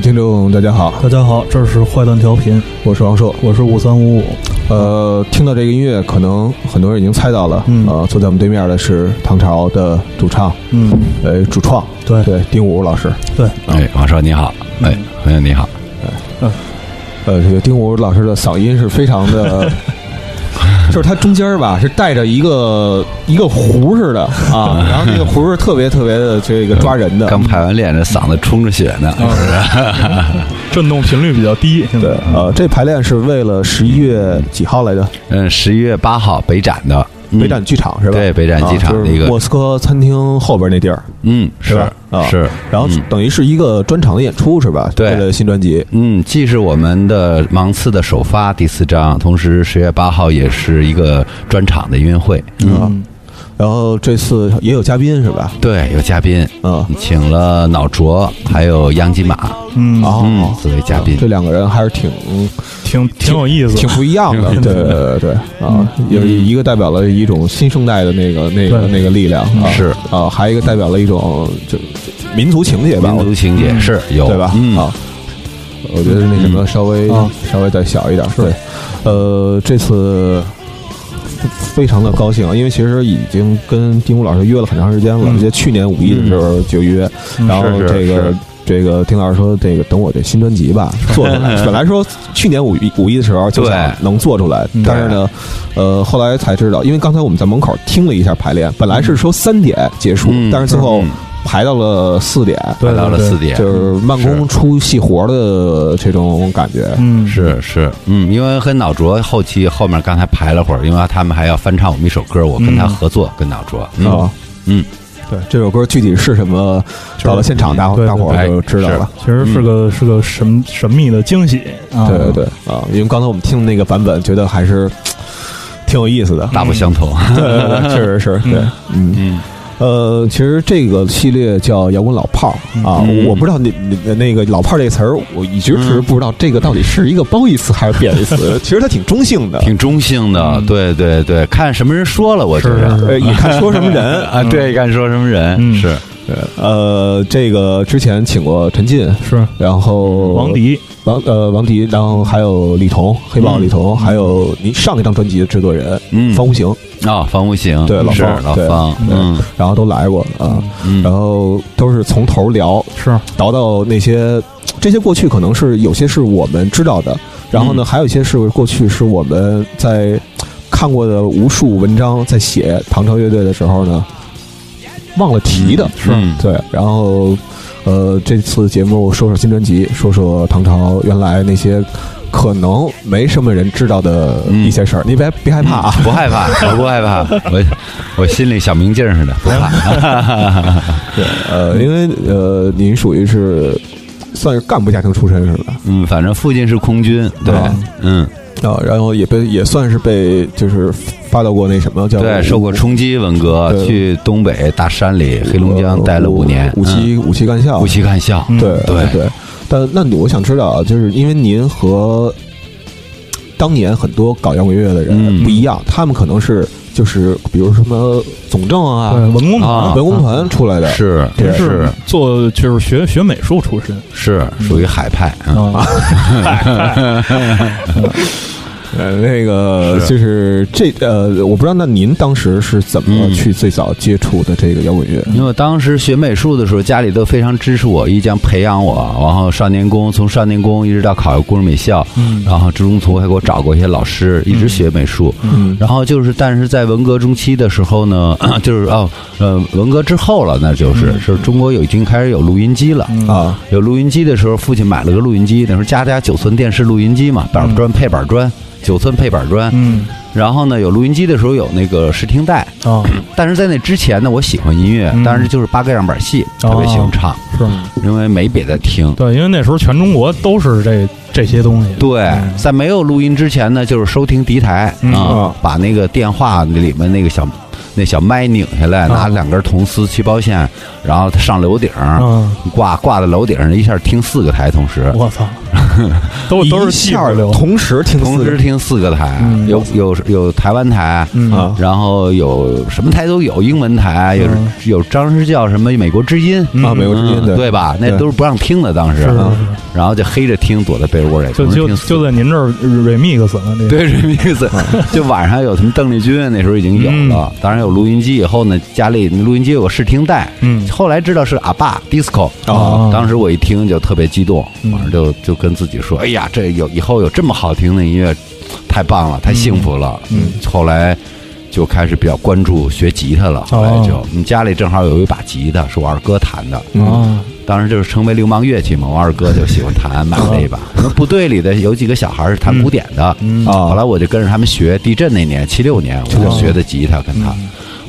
听众，大家好，大家好，这是坏蛋调频，我是王硕，我是五三五五。呃，听到这个音乐，可能很多人已经猜到了。嗯。呃，坐在我们对面的是唐朝的主唱，嗯，呃，主创，对。对，丁武老师。对，哎，王硕你好，哎，朋友你好，哎。呃，这个丁武老师的嗓音是非常的，就是它中间儿吧是带着一个一个弧似的啊，然后那个弧是特别特别的这个抓人的。刚排完练，这嗓子冲着血呢？震动频率比较低。呃，这排练是为了十一月几号来着？嗯，十一月八号北展的嗯北展剧场是吧？对北展剧场啊就是那个莫斯科餐厅后边那地儿。嗯，是吧啊是，然后嗯等于是一个专场的演出是吧？对为了新专辑。嗯，既是我们的芒刺的首发第四张，同时十月八号也是一个专场的音乐会。嗯，然后这次也有嘉宾是吧？对，有嘉宾，嗯，请了脑浊，还有央吉玛，嗯，哦嗯，四位嘉宾。这。两个人还是挺挺挺有意思，挺不一样的，对对对对啊，有一个代表了一种新生代的那个那个那个力量啊，是。啊，还有一个代表了一种就就民族情节吧，民族情节嗯。是有。对吧？嗯。啊，我觉得那什么嗯。稍微啊稍微再小一点，对，呃，这次。非常的高兴啊，因为其实已经跟丁武老师约了很长时间了，嗯。而且去年五一的时候就约，嗯。然后这个这个丁老师说，这个等我这新专辑吧做出来。本来说去年五一五一的时候就想能做出来，嗯但是呢，呃，后来才知道，因为刚才我们在门口听了一下排练，本来是说三点结束，嗯。但是最后嗯排到了四点，排到了四点，就是慢工出细活的这种感觉。嗯，是是，嗯，因为和脑卓后期后面刚才排了会儿，因为他们还要翻唱我们一首歌，我跟他嗯合作，跟脑卓，嗯啊，嗯，对，这首歌具体是什么，到了现场大伙大伙儿就知道了。其实是个是个神神秘的惊喜啊，对对对啊，因为刚才我们听的那个版本，觉得还是 挺有意思的。大不相同，对对对，确实是对，嗯。嗯，呃，其实这个系列叫摇滚老炮儿啊，嗯我不知道那那那个老炮儿这个词儿，我一直是不知道这个到底是一个褒义词还是贬义词。其实它挺中性的，挺中性的，嗯。对对对，看什么人说了，我觉得 呃，也看说什么人。啊，对，看说什么人嗯。是，对，呃，这个之前请过陈进，是。然后王迪，王呃王迪，然后还有李彤，黑豹李彤，还有您上一张专辑的制作人嗯方无形，啊，方无形，对老方对老方，对嗯然后都来过啊，嗯，然后都是从头聊是。聊到那些这些过去可能是有些是我们知道的，然后呢，嗯还有一些是过去是我们在看过的无数文章，在写唐朝乐队的时候呢忘了提的，是。嗯对，然后呃，这次节目说说新专辑，说说唐朝原来那些可能没什么人知道的一些事儿，你别别害怕啊，不害怕，我不害怕，我我心里小明镜似的，不怕，对，呃，因为呃，您属于是算是干部家庭出身是吧？嗯，反正父亲是空军，对啊，嗯，啊，然后也被也算是被就是发到过那什么叫对，受过冲击，文革去东北大山里黑龙江待了五年，五七五七干校，五七干校，嗯对对对。但那我想知道啊，就是因为您和当年很多搞摇滚乐的人嗯不一样，他们可能是就是比如什么总政啊、文工啊团，文工团出来的，是也是做就是学学美术出身是属于海派啊，啊，呃，那个就是这呃，我不知道那您当时是怎么嗯。去最早接触的这个摇滚乐？因为我当时学美术的时候，家里都非常支持我，一将培养我，然后少年宫从少年宫一直到考工人美校，嗯。然后中途还给我找过一些老师，一直学美术。嗯。然后就是，但是在文革中期的时候呢，就是哦，呃，文革之后了，那就是是中国有已经开始有录音机了。嗯。啊，有录音机的时候，父亲买了个录音机，那时候家家九寸电视录音机嘛，板砖配板砖，九寸配板砖。嗯。然后呢，有录音机的时候有那个试听带，啊 但是在那之前呢，我喜欢音乐嗯，但是就是八个样板戏，特别喜欢唱，是，因为没别的听。对，因为那时候全中国都是这这些东西，对嗯，在没有录音之前呢，就是收听敌台嗯。啊，把那个电话里面那个小那小麦拧下来，拿两根铜丝去包线，然后上楼顶挂挂在楼顶上，一下听四个台同时，我操，都都是技一下流，同时听四个。同时听四个台，嗯。有有有台湾台，嗯。啊。然后有什么台都有，英文台有嗯。有当时叫什么美国之音。嗯。啊，美国之音嗯对。对吧？那都是不让听的，当时。是，是啊。是，然后就黑着听，躲在被窝里，就就在您这儿 remix 了，对 remix，就晚上有什么邓丽君，那时候已经有嗯。了。当然有录音机以后呢，家里录音机有个试听带，嗯后来知道是阿爸 disco 哦当时我一听就特别激动，嗯晚上就就跟自己说：“哎呀，这有以后有这么好听的音乐，太棒了，太幸福了。”嗯，后来就开始比较关注学吉他了。后来就哦，你家里正好有一把吉他，是我二哥弹的。当时就是成为流氓乐器嘛，我二哥就喜欢弹，买了一把。我 们部队里的有几个小孩是弹古典的，后来我就跟着他们学。地震那年，七六年，我就学的吉他，跟他，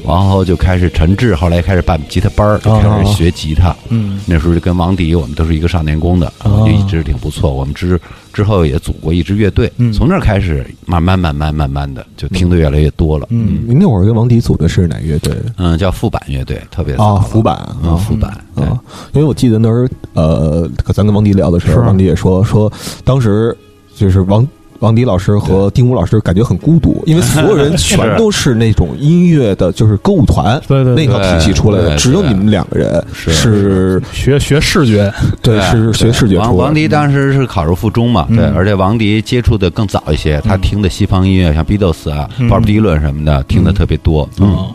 然后就开始陈志，后来开始办吉他班儿，就开始学吉他。嗯那时候就跟王迪，我们都是一个少年宫的，哦就一直挺不错。我们之之后也组过一支乐队嗯，从那儿开始，慢慢慢慢慢慢的就听的越来越多了。嗯您那会儿跟王迪组的是哪乐队嗯，叫副板乐队，特别啊？早了福版嗯，啊副板，对啊，因为我记得那时候呃，咱跟王迪聊的时候，王迪也说说当时就是王。王迪老师和丁武老师感觉很孤独，因为所有人全都是那种音乐的，就是歌舞团 对对对。那套体系出来的，只有你们两个人是。是，学学视觉，对，是学视觉王出来。王迪当时是考入附中嘛，嗯。对，而且王迪接触的更早一些，他听的西方音乐，像 Beatles 啊、嗯。Bob Dylan 什么的，听的特别多。嗯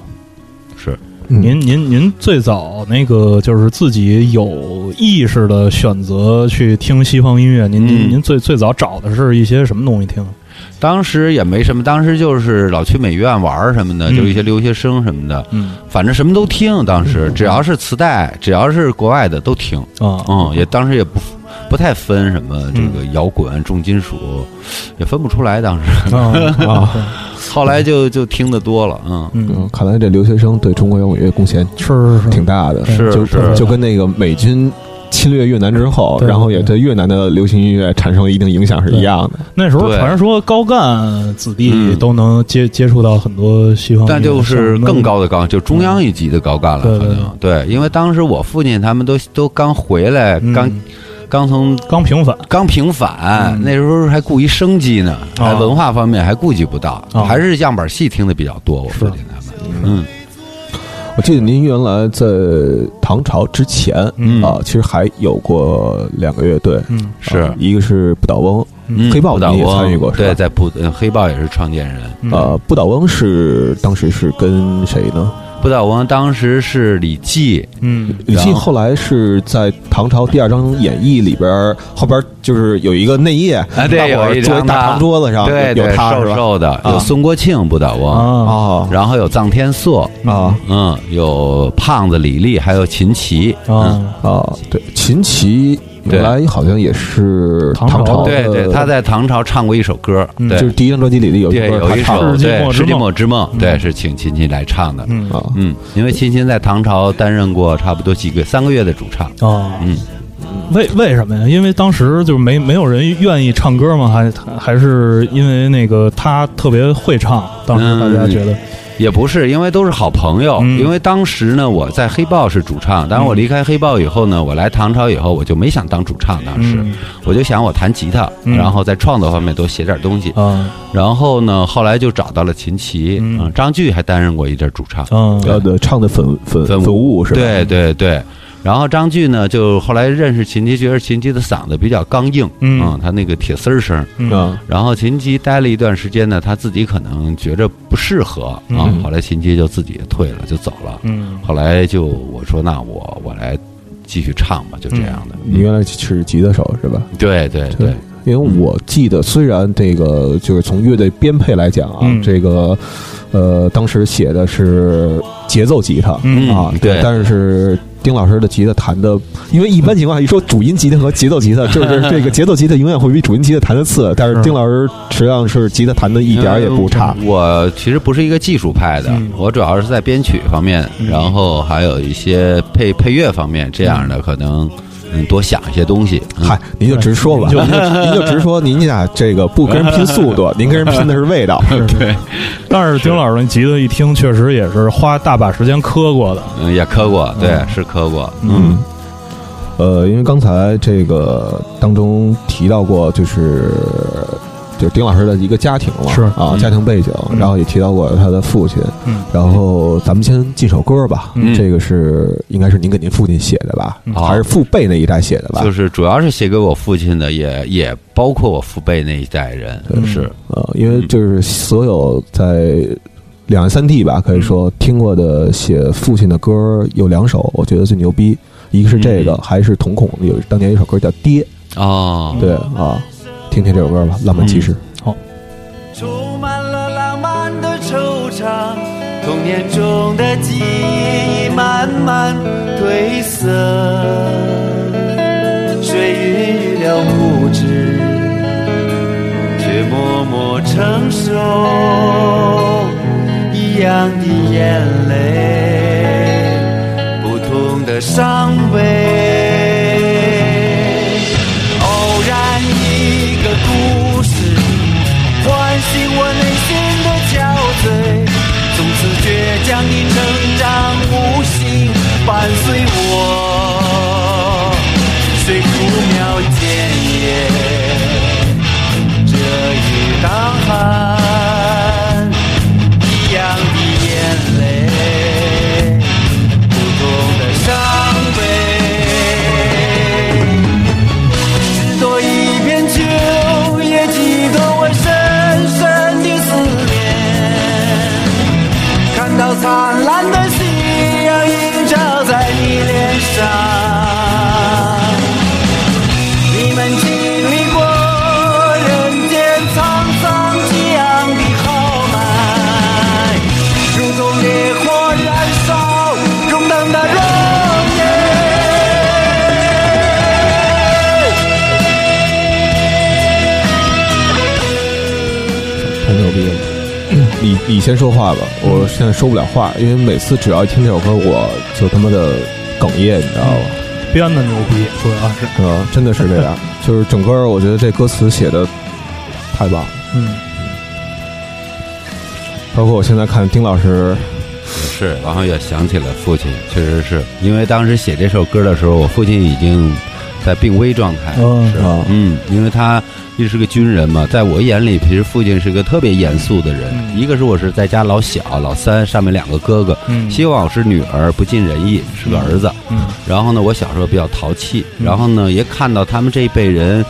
您您您最早那个就是自己有意识的选择去听西方音乐，您您嗯您最最早找的是一些什么东西听？当时也没什么，当时就是老去美院玩什么的，嗯就是一些留学生什么的，嗯反正什么都听。当时只要是磁带，只要是国外的都听。啊嗯，也当时也不不太分什么这个摇滚、重金属，也分不出来。当时。啊啊。后来就就听得多了，嗯。嗯。嗯，看来这留学生对中国摇滚乐贡献是是。是挺大的，是就是。就跟那个美军侵略越南之后，然后也对越南的流行音乐产生了一定影响是一样的。那时候对。传说高干子弟嗯都能接接触到很多西方但就是更高的高，就中央一级的高干了，可能。对，因为当时我父亲他们都都刚回来，嗯。刚刚从刚平反，刚平反，嗯。那时候还顾一生计呢，还哦文化方面还顾及不到，哦还是样板戏听的比较多。我父亲他们，嗯，我记得您原来在唐朝之前嗯。啊，其实还有过两个乐队，嗯。是。啊一个是不倒翁，嗯。黑豹你也参与过是吧？对，在不呃黑豹也是创建人。嗯。呃，不倒翁是当时是跟谁呢？不倒翁当时是李济，嗯。李济后后来是在唐朝第二章演义里边儿后边就是有一个内页，啊对大伙儿有一张大他长桌子上，对对，有他是吧？瘦瘦的，啊。有孙国庆不倒翁，啊。啊然后有臧天朔，啊。嗯，有胖子李立，还有秦琪，嗯。啊啊！对，秦琪对原来好像也是唐朝对对，他在唐朝唱过一首歌，就是第一张专辑里的有有一首对《世纪末之梦对，是请秦秦来唱的。嗯啊。嗯，因为秦秦在唐朝担任过差不多几个三个月的主唱。啊，嗯，为为什么呀？因为当时就是没没有人愿意唱歌吗？还还是因为那个他特别会唱？当时大家觉得，也不是，因为都是好朋友。嗯因为当时呢，我在黑豹是主唱，但是我离开黑豹以后呢，我来唐朝以后，我就没想当主唱，当时、嗯我就想我弹吉他，嗯然后在创作方面多写点东西。啊然后呢，后来就找到了秦琪，张炬还担任过一阵主唱。唱的粉粉粉粉雾是吧？对对对。然后张炬呢，就后来认识秦琪，觉得秦琪的嗓子比较刚硬，嗯。他那个铁丝儿声。嗯。啊然后秦琪待了一段时间呢，他自己可能觉着不适合啊，嗯。后来秦琪就自己退了，就走了。嗯。后来就我说，那我我来继续唱吧，就这样的。你原来是吉他手是吧？对对对，因为我记得，虽然这个就是从乐队编配来讲啊，嗯。这个呃，当时写的是节奏吉他、嗯。啊，对。但是丁老师的吉他弹的，因为一般情况下一说主音吉他和节奏吉他，就是这个节奏吉他永远会比主音吉他弹的次，但是是丁老师实际上是吉他弹的一点儿也不差。我其实不是一个技术派的，嗯我主要是在编曲方面，嗯然后还有一些配配乐方面这样的可能。嗯多想一些东西。嗯嗨，您就直说吧，就您就您就直说，您俩这个不跟人拼速度，您跟人拼的是味道。对，但是丁老师那吉他一听，确实也是花大把时间磕过的。嗯，也磕过，对，是磕过，嗯，呃，因为刚才这个当中提到过，就是就是丁老师的一个家庭嘛，是啊，嗯家庭背景，嗯然后也提到过他的父亲，嗯然后咱们先进首歌吧，嗯这个是应该是您给您父亲写的吧，嗯还是父辈那一代写的吧？就是主要是写给我父亲的，也也包括我父辈那一代人，嗯是，呃，因为就是所有在两岸三地吧，可以说听过的写父亲的歌有两首，我觉得最牛逼，一个是这个，嗯还是瞳孔有当年有一首歌叫《爹》，啊，对啊，听听这首歌吧，《浪漫骑士》。充满了浪漫的惆怅，童年中的记忆慢慢褪色，水孕育了无知，却默默承受一样的眼泪，不同的伤悲。伴随你你先说话吧，我现在说不了话，因为每次只要一听这首歌，我就他妈的哽咽，你知道吧？编的牛逼，主要是，是吧？真的是这样，就是整个我觉得这歌词写的太棒。了，嗯，包括我现在看丁老师，是，然后也想起了父亲，确实是。因为当时写这首歌的时候，我父亲已经在病危状态，嗯。是啊。嗯，因为他一是个军人嘛，在我眼里，其实父亲是个特别严肃的人。嗯一个是我是在家老小，老三，上面两个哥哥，嗯希望我是女儿，不尽人意，是个儿子。嗯然后呢，我小时候比较淘气，嗯然后呢，也看到他们这一辈人。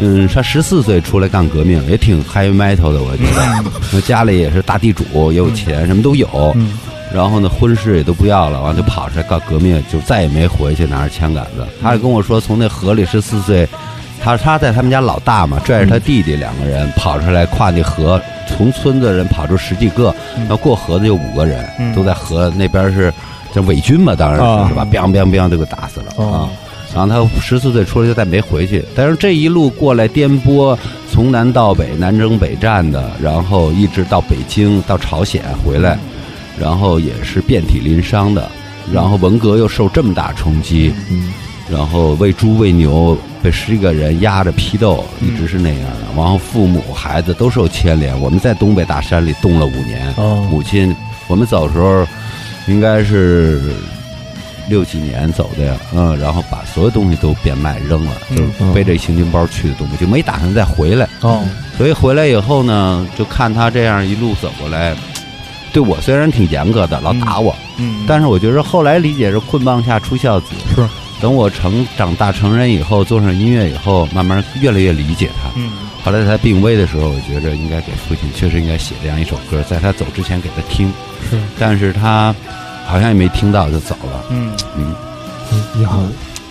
嗯，他十四岁出来干革命，也挺 high metal 的，我觉得。那家里也是大地主，也有钱，什么都有。嗯然后呢，婚事也都不要了，完就跑出来干革命，就再也没回去拿着枪杆子。他还跟我说，从那河里十四岁，他他在他们家老大嘛，拽着他弟弟两个人跑出来跨那河，从村子人跑出十几个，那过河的有五个人，嗯。都在河那边是这伪军嘛，当然啊。是是吧？biang biang biang 就给打死了哦。啊。然后他十四岁出来就再没回去，但是这一路过来颠簸，从南到北，南征北战的，然后一直到北京，到朝鲜回来，然后也是遍体鳞伤的，然后文革又受这么大冲击，嗯。然后喂猪喂牛被十几个人压着批斗，一直是那样的。然后父母孩子都受牵连。我们在东北大山里冻了五年，哦母亲我们走的时候应该是六几年走的呀，嗯，然后把所有东西都变卖扔了，嗯就是背着行军包去的东北，就没打算再回来。哦所以回来以后呢，就看他这样一路走过来，对我虽然挺严格的，老打我，嗯，但是我觉得后来理解是棍棒下出孝子。是等我成长大成人以后，做上音乐以后，慢慢越来越理解他。嗯。后来在他病危的时候，我觉着应该给父亲确实应该写这样一首歌，在他走之前给他听，是。但是他好像也没听到就走了。嗯。嗯，遗憾。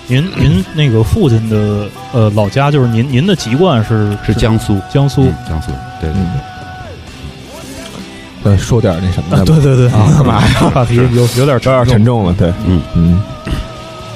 您您那个父亲的呃老家就是您您的籍贯是是江苏，江苏嗯江苏，对对对，呃，说点那什么对对对。啊干嘛呀？话题有有点有点沉重了，对，嗯。嗯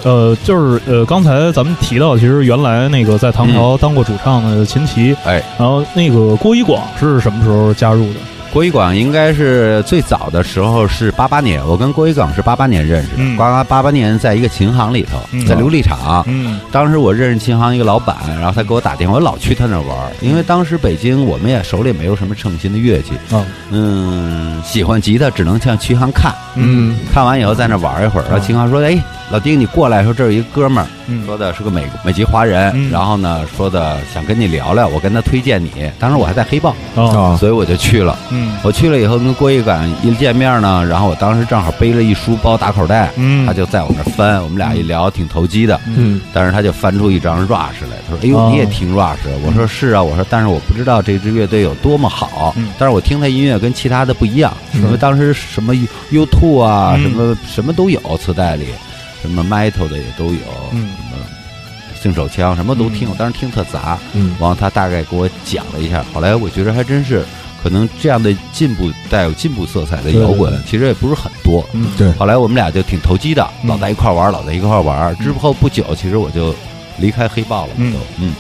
呃，就是呃，刚才咱们提到，其实原来那个在唐朝当过主唱的秦琪，哎，然后那个郭一广是什么时候加入的？郭一广应该是最早的时候是八八年，我跟郭一广是八八年认识的。嗯。八八八年在一个琴行里头，嗯。在琉璃厂。嗯。当时我认识琴行一个老板，然后他给我打电话，我老去他那儿玩儿，因为当时北京我们也手里没有什么称心的乐器，啊嗯，喜欢吉他只能向琴行看，嗯。看完以后在那儿玩一会儿。然后琴行说：“哎，老丁你过来，说这儿有一个哥们儿，嗯说的是个美美籍华人，嗯然后呢说的想跟你聊聊，我跟他推荐你。当时我还在黑豹，所以我就去了。嗯我去了以后跟郭一感一见面呢，然后我当时正好背了一书包打口袋，嗯他就在我那翻，我们俩一聊挺投机的。嗯但是他就翻出一张 Rush 来，他说：“哎呦，哦你也听 Rush？” 我说：“是啊。”我说：“但是我不知道这支乐队有多么好，嗯但是我听他音乐跟其他的不一样，嗯因为当时什么 U Two 啊，嗯什么什么都有，磁带里什么 Metal 的也都有，嗯什么性手枪什么都听，嗯我当时听特杂。嗯然后他大概给我讲了一下，后来我觉得还真是，可能这样的进步带有进步色彩的摇滚，其实也不是很多。嗯对后来我们俩就挺投机的，嗯老在一块玩，老在一块玩。之后不久，其实我就离开黑豹了，嗯都嗯。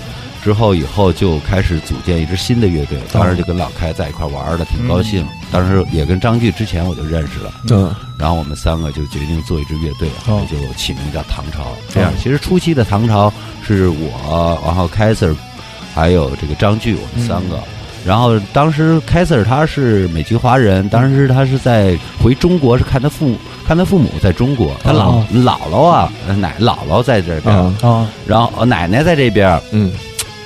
之后以后就开始组建一支新的乐队，当时就跟老开在一块儿玩的，挺高兴。当时也跟张炬之前我就认识了，嗯。然后我们三个就决定做一支乐队，后来就起名叫唐朝。这样哦，其实初期的唐朝是我，然后凯 Sir，还有这个张炬，我们三个。然后当时凯 Sir 他是美籍华人，当时他是在回中国是看他父母，看他父母在中国，他姥、哦。姥姥啊奶姥姥在这边，啊啊然后呃奶奶在这边，嗯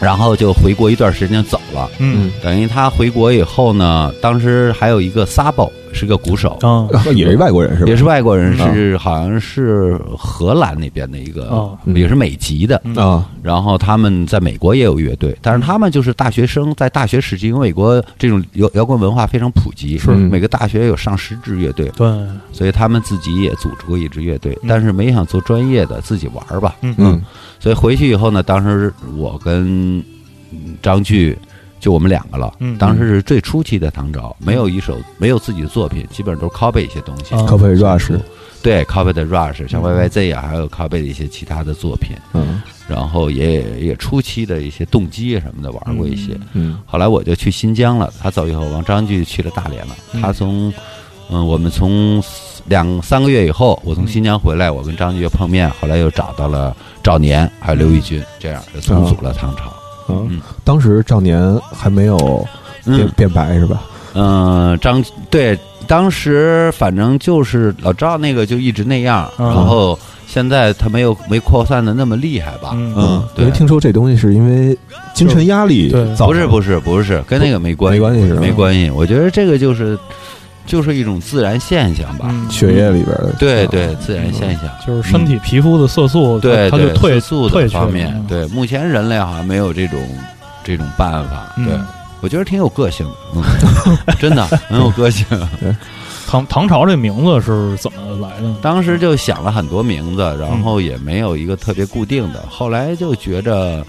然后就回国一段时间走了。嗯等于他回国以后呢，当时还有一个 Sabo 是个鼓手，啊也是外国人是吧？也是外国人，啊是好像是荷兰那边的一个也是美籍的。嗯啊然后他们在美国也有乐队，但是他们就是大学生，在大学时期，因为美国这种摇摇滚文化非常普及，是每个大学有上十支乐队，对所以他们自己也组织过一支乐队嗯，但是没想做专业的，自己玩儿吧。嗯嗯所以回去以后呢，当时我跟嗯张炬就我们两个了。嗯当时是最初期的唐朝，没有一首没有自己的作品，基本上都是 copy 一些东西。，copy rush 对 copy 的 Rush，像嗯 YYZ 啊，还有 copy 的一些其他的作品，嗯然后也也初期的一些动机啊什么的玩过一些。嗯后来我就去新疆了，他走以后，王张炬去了大连了。嗯他从，嗯，我们从两三个月以后，我从新疆回来，我跟张继又碰面，后来又找到了赵年还有刘义军，这样就重组了唐朝。嗯嗯，当时赵年还没有变嗯变白是吧？嗯，张对，当时反正就是老赵那个就一直那样，嗯然后现在他没有没扩散的那么厉害吧？嗯嗯，对因为。听说这东西是因为精神压力对不是不是不是，跟那个没关系，没关系是吧没关系。我觉得这个就是就是一种自然现象吧。嗯血液里边的对对，自然现象。就是身体皮肤的色素，对，对它就退色素退去了的方面，对，目前人类好像没有这种这种办法。嗯对，我觉得挺有个性的，嗯，真的很有个性。唐唐朝这名字是怎么来的？当时就想了很多名字，然后也没有一个特别固定的，后来就觉着。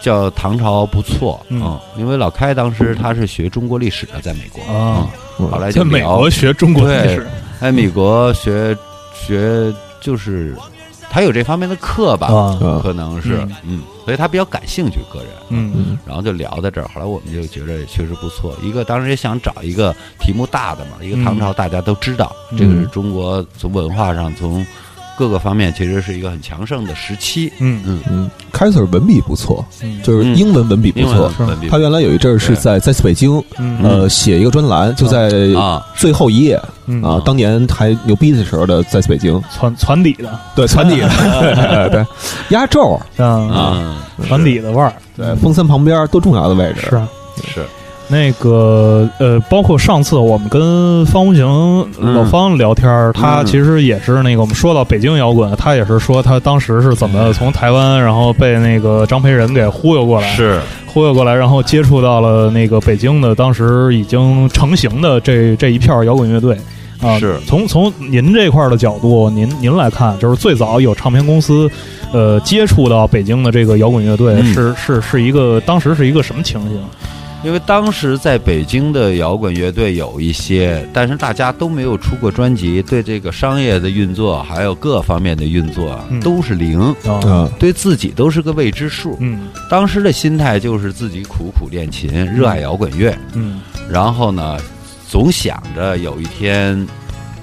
叫唐朝不错，嗯。嗯，因为老开当时他是学中国历史的，在美国，啊，嗯，后来就在美国学中国历史。在美国学学就是他有这方面的课吧，可能是嗯。嗯，所以他比较感兴趣，个人，嗯。嗯然后就聊在这儿。后来我们就觉得确实不错。一个当时也想找一个题目大的嘛，一个唐朝大家都知道，嗯这个是中国从文化上从各个方面其实是一个很强盛的时期。嗯嗯，嗯，凯瑟文笔不错，嗯。就是嗯英文文笔不错。他原来有一阵儿是在在北京，嗯。呃，写一个专栏，就在啊，最后一页嗯。啊，当年还牛逼的时候的，在北京，传传底的。对，传底的，对对，压轴，啊，嗯，传底的味儿。对，风森旁边多重要的位置，是啊。是那个呃，包括上次我们跟方无形嗯老方聊天儿，他嗯其实也是那个我们说到北京摇滚，他也是说他当时是怎么从台湾，然后被那个张培仁给忽悠过来，是，忽悠过来，然后接触到了那个北京的当时已经成型的这这一片儿摇滚乐队。啊，是从从您这块儿的角度，您您来看，就是最早有唱片公司，呃，接触到北京的这个摇滚乐队，嗯是是是一个当时是一个什么情形？因为当时在北京的摇滚乐队有一些，但是大家都没有出过专辑，对这个商业的运作还有各方面的运作都是零，对自己都是个未知数。嗯。当时的心态就是自己苦苦练琴，热爱摇滚乐，嗯。然后呢，总想着有一天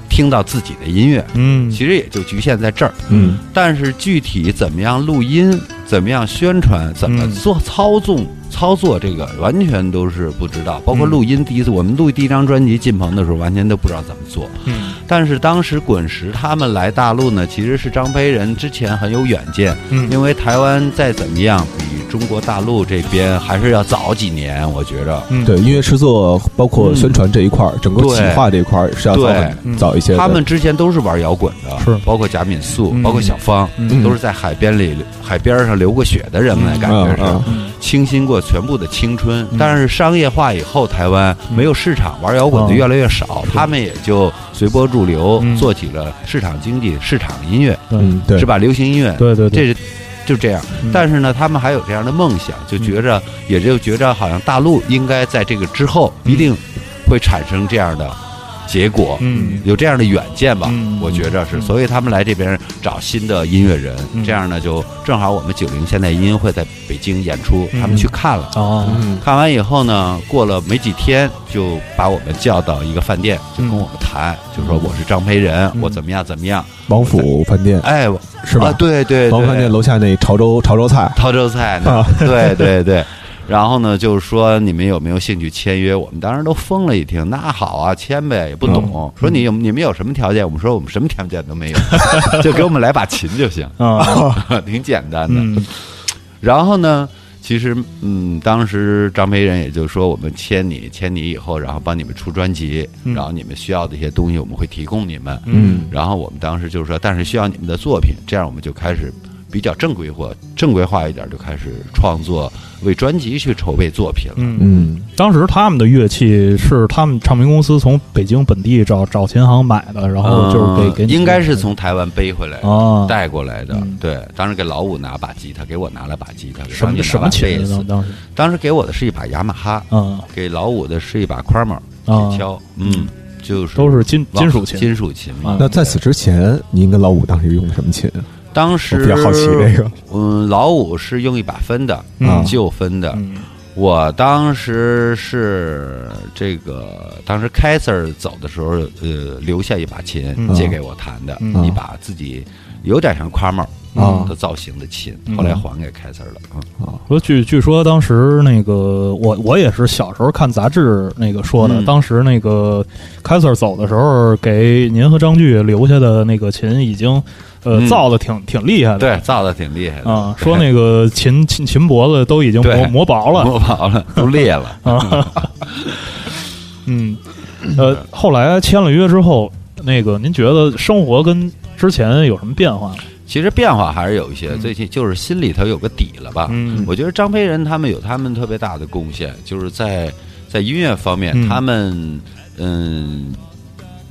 听到自己的音乐，嗯。其实也就局限在这儿。嗯。但是具体怎么样录音、怎么样宣传、怎么嗯。做操纵、操作，这个完全都是不知道。包括嗯录音，第一次我们录第一张专辑进棚的时候，完全都不知道怎么做。嗯但是当时滚石他们来大陆呢，其实是张培仁之前很有远见，嗯因为台湾再怎么样，比中国大陆这边还是要早几年，我觉着。嗯。对，音乐制作包括宣传这一块儿，整个对。企划这一块儿是要早很早一些的。他们之前都是玩摇滚的，是。包括贾敏素，嗯。包括小芳，嗯。都是在海边里、海边上流过血的人们，感觉是。嗯嗯。倾心过全部的青春。嗯，但是商业化以后，台湾没有市场，玩摇滚的越来越少，他们也就随波逐流嗯，做起了市场经济、市场音乐，嗯，对，是吧？流行音乐，对对对，这是就这样。嗯。但是呢，他们还有这样的梦想，就觉着，也就觉着好像大陆应该在这个之后嗯。一定会产生这样的结果，嗯。有这样的远见吧嗯，我觉着是，嗯。所以他们来这边找新的音乐人嗯，这样呢，就正好我们九零现代音乐会在北京演出，嗯。他们去看了。哦。嗯。看完以后呢，过了没几天，就把我们叫到一个饭店，就跟我们谈，就说我是张培仁，嗯。我怎么样怎么样。王府饭店。哎，是吧？啊对对王府饭店，楼下那潮州潮州菜，潮州菜对对对。然后呢，就是说你们有没有兴趣签约？我们当时都疯了，一听那好啊，签呗，也不懂。嗯说你有你们有什么条件？我们说我们什么条件都没有，就给我们来把琴就行，啊 挺简单的。嗯然后呢，其实嗯，当时张培仁也就说，我们签你，签你以后，然后帮你们出专辑，嗯然后你们需要的一些东西我们会提供你们。嗯然后我们当时就是说，但是需要你们的作品，这样我们就开始比较正规化、正规化一点，就开始创作，为专辑去筹备作品了。嗯。嗯。当时他们的乐器是他们唱片公司从北京本地找找琴行买的，然后就是给给应该是从台湾背回来带过来的，嗯。对，当时给老五拿把吉他，给我拿了把吉他，什么什么琴当当时？当时给我的是一把雅马哈，嗯。给老五的是一把 Kramer 啊铁锹，嗯，就是都是金金属琴。金属琴嘛啊。那在此之前，您跟老五当时用的什么琴？我当时比较好奇这个。嗯，老五是用一把分的，嗯。旧分的。嗯。我当时是这个，当时凯 Sir 走的时候，呃，留下一把琴嗯。借给我弹的，嗯。一把自己有点像夸帽啊的造型的琴，嗯。后来还给凯 Sir 了。嗯。说据据说当时那个我我也是小时候看杂志那个说的，嗯。当时那个凯 Sir 走的时候，给您和张炬留下的那个琴已经呃、嗯。造的挺挺厉害的，对，造的挺厉害的。啊，说那个琴琴琴脖子都已经磨磨薄了。磨薄了，都裂了。啊，嗯，呃，后来签了约之后，那个您觉得生活跟之前有什么变化？吗？其实变化还是有一些，嗯。最近就是心里头有个底了吧。嗯。我觉得张培仁他们有他们特别大的贡献，就是在在音乐方面，嗯。他们嗯，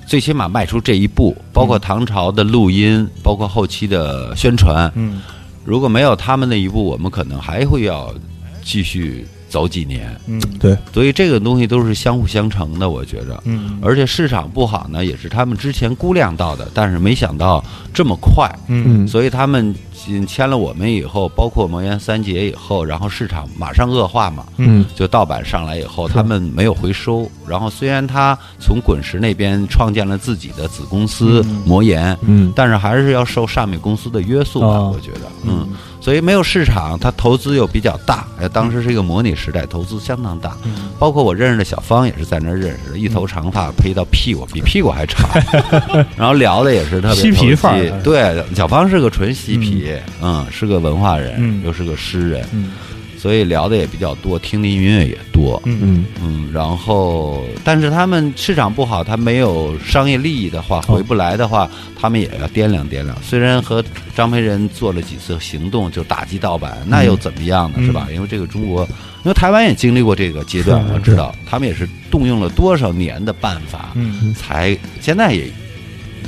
最起码迈出这一步，包括唐朝的录音，包括后期的宣传，嗯。如果没有他们那一步，我们可能还会要继续走几年。嗯。对，所以这个东西都是相互相成的，我觉着。嗯。而且市场不好呢，也是他们之前估量到的，但是没想到这么快。嗯。所以他们嗯签了我们以后，包括魔岩三杰以后，然后市场马上恶化嘛，嗯。就盗版上来以后，他们没有回收。然后虽然他从滚石那边创建了自己的子公司嗯。魔岩，嗯。但是还是要受上面公司的约束吧，啊我觉得，嗯，所以没有市场，他投资又比较大，哎，当时是一个模拟时代，投资相当大。嗯。包括我认识的小芳也是在那儿认识的，一头长发披到屁股，比屁股还长，然后聊的也是特别嬉皮对，小芳是个纯嬉皮，嗯，是个文化人，嗯。又是个诗人，嗯所以聊的也比较多，听的音乐也多。嗯嗯嗯，然后，但是他们市场不好，他没有商业利益的话，哦回不来的话，他们也要掂量掂量。虽然和张培仁做了几次行动，就打击盗版，那又怎么样呢？嗯是吧？因为这个中国，因为台湾也经历过这个阶段，我知道他们也是动用了多少年的办法，嗯才现在也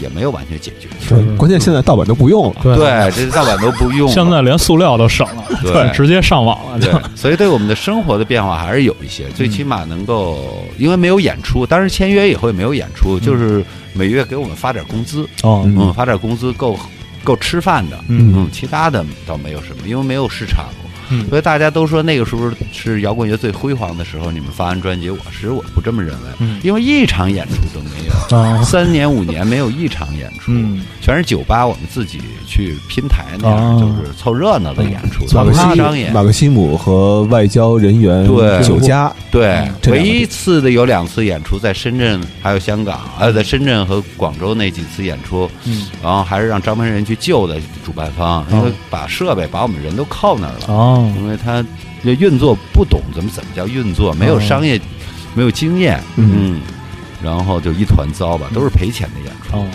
也没有完全解决。对，关键现在盗版都不用了。对。对，这盗版都不用了。现在连塑料都省了，对。直接上网了对，所以对我们的生活的变化还是有一些，最起码能够，因为没有演出，当时签约以后也没有演出，就是每月给我们发点工资，哦。嗯嗯，发点工资够够吃饭的，嗯。嗯，其他的倒没有什么，因为没有市场，嗯。所以大家都说那个时候是摇滚乐最辉煌的时候，你们发完专辑，我其实我不这么认为，嗯。因为一场演出都没有，啊，三年五年没有一场演出，嗯。全是酒吧我们自己去拼台那样，哦就是凑热闹的演出，马克西。马克西姆和外交人员对。酒家，对，唯一一次的有两次演出在深圳还有香港，呃，在深圳和广州那几次演出，嗯。然后还是让张培仁去救的主办方，因为把设备把我们人都靠那儿了，哦因为他这运作不懂怎么怎么叫运作，没有商业，没有经验，嗯。嗯，然后就一团糟吧，都是赔钱的演出，哦，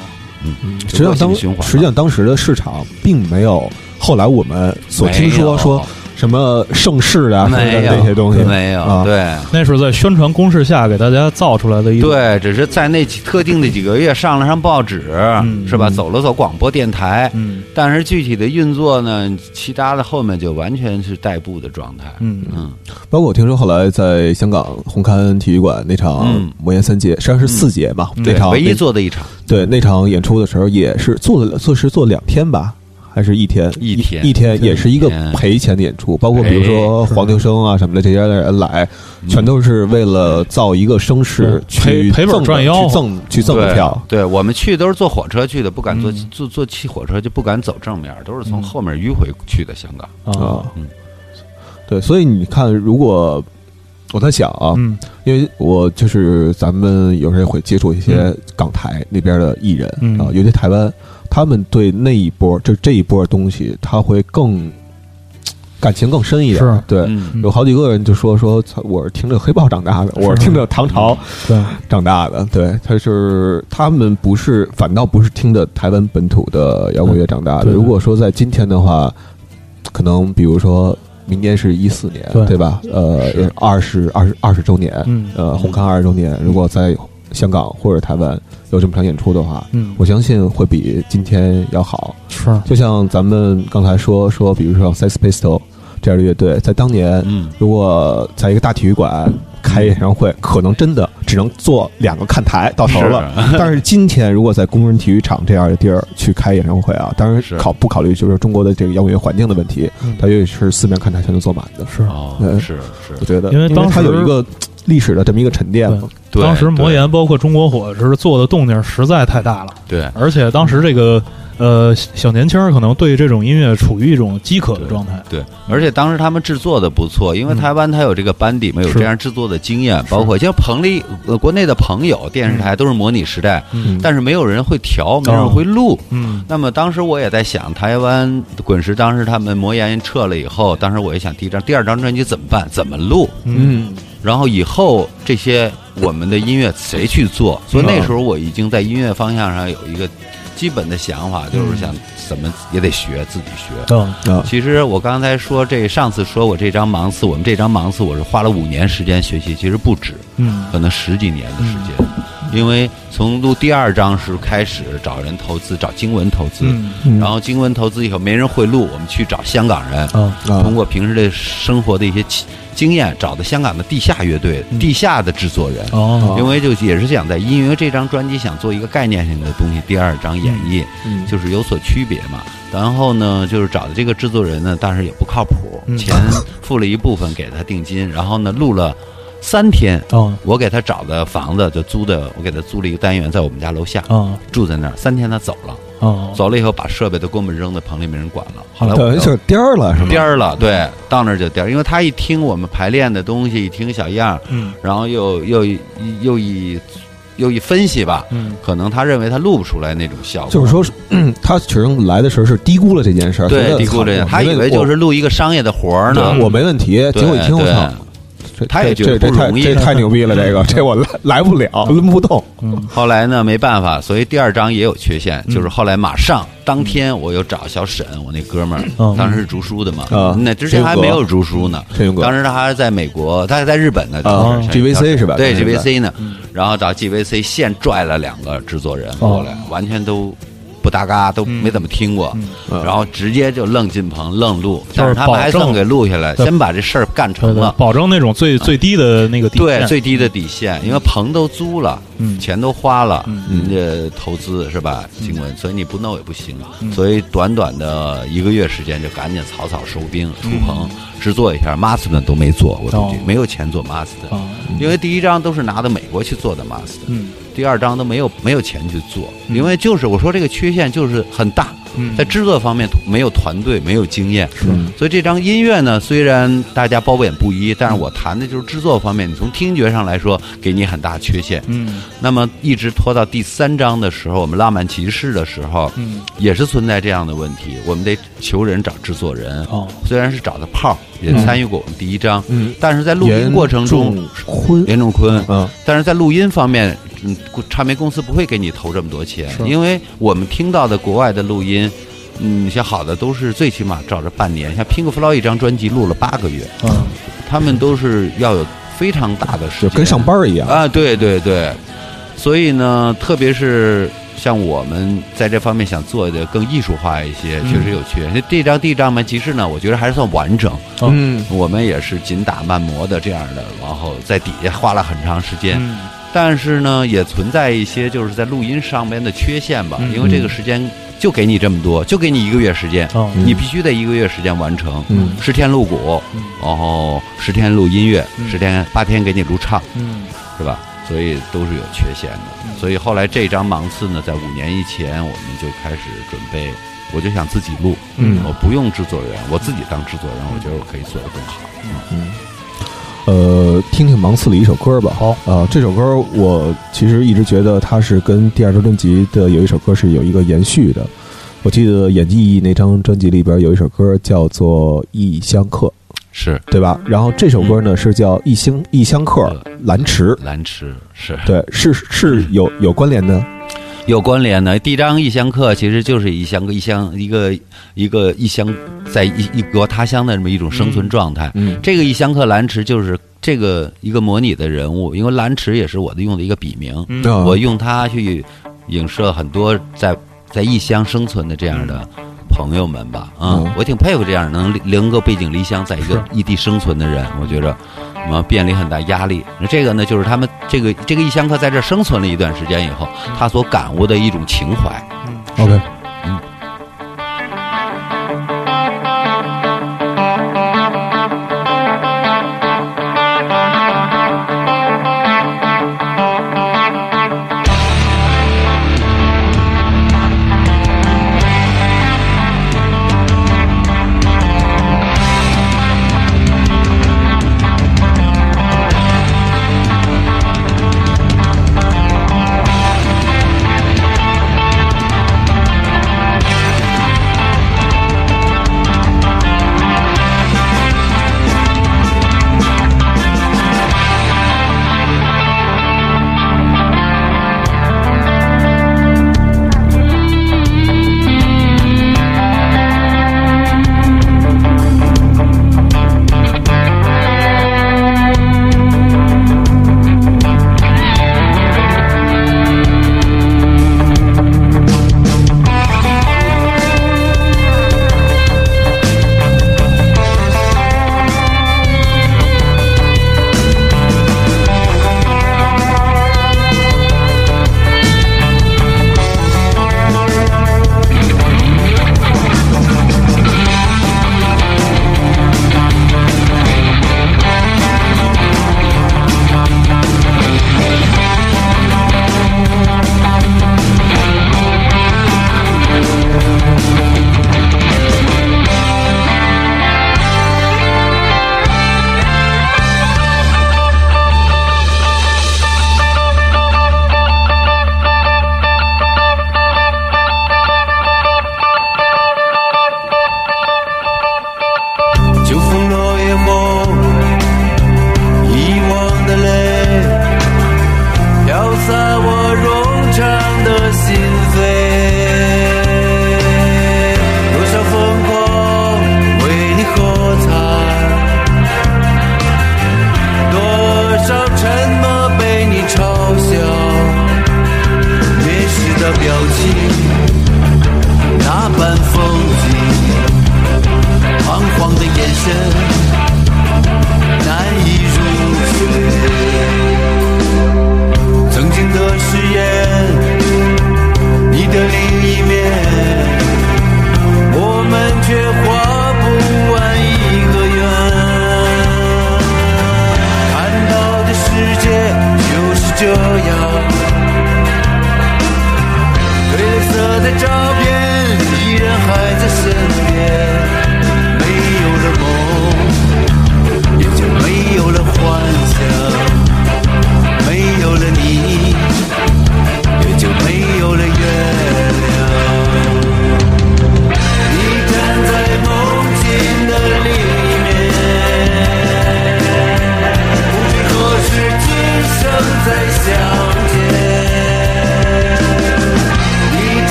嗯，实际上当恶性循环嘛实际上当时的市场并没有后来我们所听说说什么盛世啊什么的没有那些东西。没有，啊。对。那是在宣传攻势下给大家造出来的一对，只是在那几特定的几个月上了上报纸，嗯。是吧？走了走广播电台，嗯。但是具体的运作呢，其他的后面就完全是代步的状态。嗯。嗯，包括我听说后来在香港红磡体育馆那场嗯。魔岩三杰，实际上是四节嘛，嗯。那场唯一做的一场，对那场演出的时候也是做了做是做两天吧。还是一天，一天一天，也是一个赔钱的演出，包括比如说黄秋生啊什么的这些人来，全都是为了造一个声势嗯。去赔赔本赠的赚吆去赠去赠的票。对我们去都是坐火车去的，不敢坐嗯。坐坐汽火车，就不敢走正面，都是从后面迂回去的香港。啊。啊，嗯。对，所以你看，如果我在想啊，嗯。因为我就是咱们有时候也会接触一些港台那边的艺人、嗯。啊，尤其台湾，他们对那一波就这一波东西，他会更 感情更深一点。是对，嗯有好几个人就说说，我是听着黑豹长大的，我是听着唐朝对长大的。对，他是他们不是，反倒不是听着台湾本土的摇滚乐长大的。对如果说在今天的话，可能比如说明年是一四年，对对吧？呃，二十二十二十周年，嗯呃，红磡二十周年，如果在香港或者台湾有这么场演出的话，嗯。我相信会比今天要好。是。就像咱们刚才说说，比如说像 Sex Pistol 这样的乐队，在当年，嗯。如果在一个大体育馆开演唱会，可能真的只能坐两个看台到头了。但是今天，如果在工人体育场这样的地儿去开演唱会啊，当然是考不考虑就是中国的这个摇滚乐环境的问题，嗯。它也是四面看台全都坐满的。是。啊，嗯是是，我觉得，因为当时它有一个历史的这么一个沉淀嘛。对当时魔对。岩包括中国火是做的动静实在太大了，对。而且当时这个呃小年轻儿可能对这种音乐处于一种饥渴的状态。对，而且当时他们制作的不错，因为嗯台湾它有这个班底嘛，有这样制作的经验，包括像彭丽呃国内的朋友电视台都是模拟时代，嗯但是没有人会调，没有人会录。嗯那么当时我也在想，台湾滚石当时他们魔岩撤了以后，当时我也想第一张、第二张专辑怎么办？怎么录？嗯然后以后这些我们的音乐谁去做？所以那时候我已经在音乐方向上有一个基本的想法，就是想怎么也得学，自己学。其实我刚才说这上次说我这张盲词，我们这张盲词我是花了五年时间学习，其实不止，嗯。可能十几年的时间。因为从录第二章时开始找人投资，找经文投资，嗯。嗯。然后经文投资以后没人会录，我们去找香港人，通过平时的生活的一些经经验，找的香港的地下乐队、嗯地下的制作人。哦因为就也是想在音乐这张专辑想做一个概念性的东西，第二张演绎，嗯就是有所区别嘛。然后呢，就是找的这个制作人呢，但是也不靠谱，嗯钱付了一部分给他定金，然后呢录了三天。哦我给他找的房子就租的，我给他租了一个单元，在我们家楼下哦住在那儿。三天他走了，哦。走了以后把设备都给我们扔在棚里，没人管了。后来我等于就是颠儿了，是吗？颠儿了，对，到那儿就颠儿，因为他一听我们排练的东西，一听小样儿，嗯。然后又又一又一又一分析吧，嗯。可能他认为他录不出来那种效果，就是说，嗯他其实来的时候是低估了这件事儿，对低估这个，操他以为就是录一个商业的活儿呢，我没问题，结果一听我操，这他也觉得不容易这太牛逼了，这个 这我来来不了，抡不动。嗯后来呢，没办法，所以第二章也有缺陷，嗯就是后来马上当天我又找小沈，我那哥们儿，嗯当时是读书的嘛，啊那之前还没有读书呢，当时他还在美国，他还在日本呢，，GVC 是吧对 GVC 呢，然后找 GVC 现拽了两个制作人过来，完全都不搭嘎，都嗯没怎么听过，嗯然后直接就愣进棚愣录，但是他们还愣给录下来，先把这事儿干成了，。保证那种最最低的那个底对线最低的底线，因为棚都租了，嗯。钱都花了，嗯。人家投资是吧？经文，所以你不弄也不行。嗯。所以短短的一个月时间就赶紧草草收兵出棚，制作一下。Master 都没做，我估计嗯哦。没有钱做 Master，啊，因为第一张都是拿到美国去做的 Master，嗯第二张都没有没有钱去做，嗯。因为就是我说这个缺陷就是很大，嗯，在制作方面没有团队，没有经验。嗯所以这张音乐呢，虽然大家褒贬不一，但是我谈的就是制作方面，你从听觉上来说，给你很大缺陷。嗯。那么一直拖到第三章的时候，我们浪漫骑士的时候，嗯。也是存在这样的问题，我们得求人找制作人。哦。虽然是找的炮，也参与过我们第一章，嗯，但是在录音过程中，坤严仲坤，嗯。但是在录音方面，嗯，唱片公司不会给你投这么多钱，因为我们听到的国外的录音，嗯，像好的都是最起码照着半年，像 Pink Floyd 一张专辑录了八个月，嗯他们都是要有非常大的时间，跟上班儿一样。啊，对对对，所以呢，特别是像我们在这方面想做的更艺术化一些，嗯确实有缺陷。这张地藏门骑士呢，我觉得还是算完整。嗯我们也是紧打慢磨的这样的，然后在底下花了很长时间。嗯但是呢，也存在一些就是在录音上面的缺陷吧，嗯因为这个时间就给你这么多，就给你一个月时间，你必须得一个月时间完成。嗯十天录鼓，嗯然后十天录音乐，嗯十天八天给你录唱，嗯是吧？所以都是有缺陷的。所以后来这张盲刺呢，在五年以前我们就开始准备，我就想自己录，嗯我不用制作人，我自己当制作人，我觉得我可以做得更好。呃，听听芒刺的一首歌吧。好呃、这首歌我其实一直觉得它是跟第二张专辑的有一首歌是有一个延续的。我记得《演技》那张专辑里边有一首歌叫做《异乡客》，是对吧？然后这首歌呢是叫《异乡异乡客蓝池》，蓝池是对，是是有有关联的。有关联的。第一张异乡客其实就是异乡个异乡一个一个异乡在异异国他乡的这么一种生存状态。嗯这个异乡客蓝池就是这个一个模拟的人物，因为蓝池也是我的用的一个笔名，我用它去影射很多在在异乡生存的这样的朋友们吧。啊、嗯我挺佩服这样能能够背井离乡，在一个异地生存的人，我觉着。什么面临很大压力？那这个呢，就是他们这个这个异乡客在这生存了一段时间以后，他所感悟的一种情怀。嗯 OK，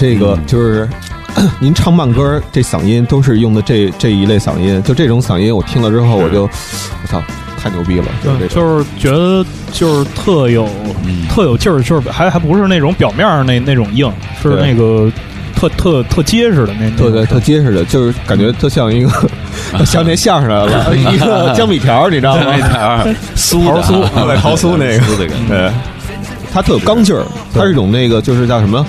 这个，嗯。就是 您唱慢歌这嗓音都是用的这这一类嗓音，就这种嗓音我听了之后我就我操太牛逼了，就是。就是觉得就是特有、嗯。特有劲儿，就是还还不是那种表面上那那种硬，是那个特特特结实的那特对对特结实的，就是感觉特像一个 像那相声来了，一个江米条，你知道吗？酥 桃酥，对，桃酥那个，对，它特有刚劲儿，它是一种那个就是叫什么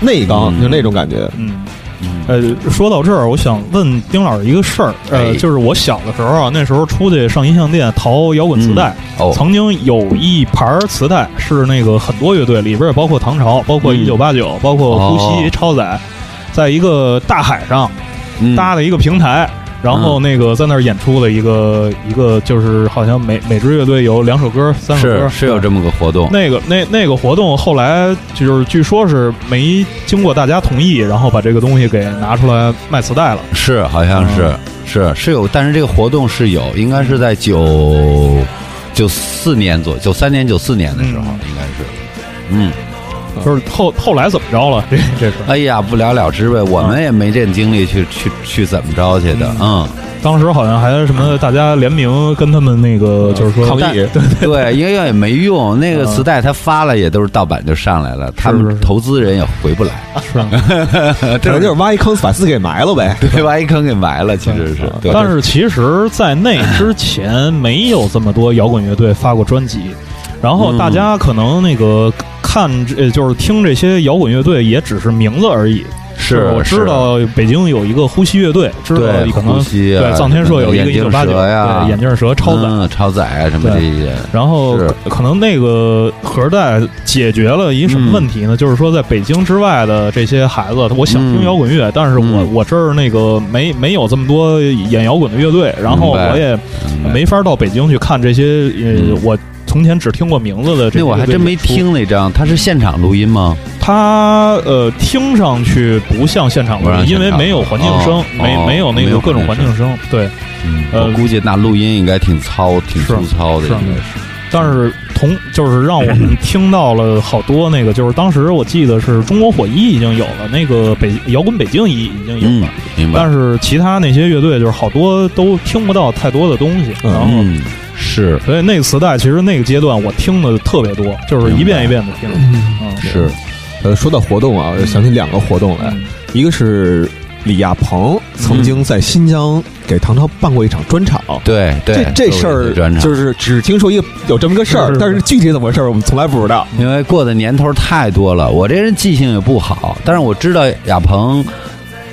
内刚，嗯。就那种感觉。嗯。嗯呃，说到这儿，我想问丁老师一个事儿，呃，哎。就是我小的时候啊，那时候出去上音像店淘摇滚磁带，哦。曾经有一盘磁带是那个很多乐队，里边也包括唐朝，包括嗯。一九八九，包括呼吸、哦。超载，在一个大海上嗯。搭了一个平台，然后那个在那儿演出的一个一个，就是好像每每支乐队有两首歌、三首歌，是是有这么个活动，那个那那个活动后来就是据说是没经过大家同意，然后把这个东西给拿出来卖磁带了。是好像是嗯。是是有，但是这个活动是有，应该是在九九四年左九三年九四年的时候，嗯。应该是，嗯，就是后后来怎么着了？这这是哎呀，不了了之呗，我们也没这精力去去去怎么着去的，嗯，当时好像还什么大家联名跟他们那个就是说抗议对对，因为也没用，那个磁带他发了也都是盗版就上来了，他们投资人也回不来，是啊。可能就是挖一坑把自己给埋了呗。对，挖一坑给埋了，其实是，对。但是其实，在那之前没有这么多摇滚乐队发过专辑，然后大家可能那个看这就是听这些摇滚乐队，也只是名字而已。是我知道北京有一个呼吸乐队，知道可能对藏天社有一个眼镜一九八九，眼镜蛇超载。嗯超载啊什么这些，然后可可能那个盒带解决了一什么问题呢？就是说，在北京之外的这些孩子，我想听嗯。摇滚乐，但是我嗯。我这儿那个没没有这么多演摇滚的乐队，然后我也没法到北京去看这些呃嗯。我从前只听过名字的这那我还真没。听那张，它是现场录音吗？它呃听上去不像现场录音，因为没有环境声哦，没哦没有那个各种环境声，对。嗯，呃我估计那录音应该挺糙、挺粗糙的，是应该是。但是同就是让我们听到了好多那个，就是当时我记得是中国火一已经有了，那个北摇滚北京一已经有嗯了，，明白。但是其他那些乐队就是好多都听不到太多的东西，嗯然后。嗯，是。所以那个磁带，其实那个阶段我听的特别多，就是一遍一遍的听。嗯，是，呃，说到活动啊，我就想起两个活动来，嗯。一个是李亚鹏曾经在新疆给唐朝办过一场专场。对对这，这事儿就是只听说一个有这么个事儿是是，但是。具体怎么回事儿我们从来不知道。因为过的年头太多了，我这人记性也不好，但是我知道亚鹏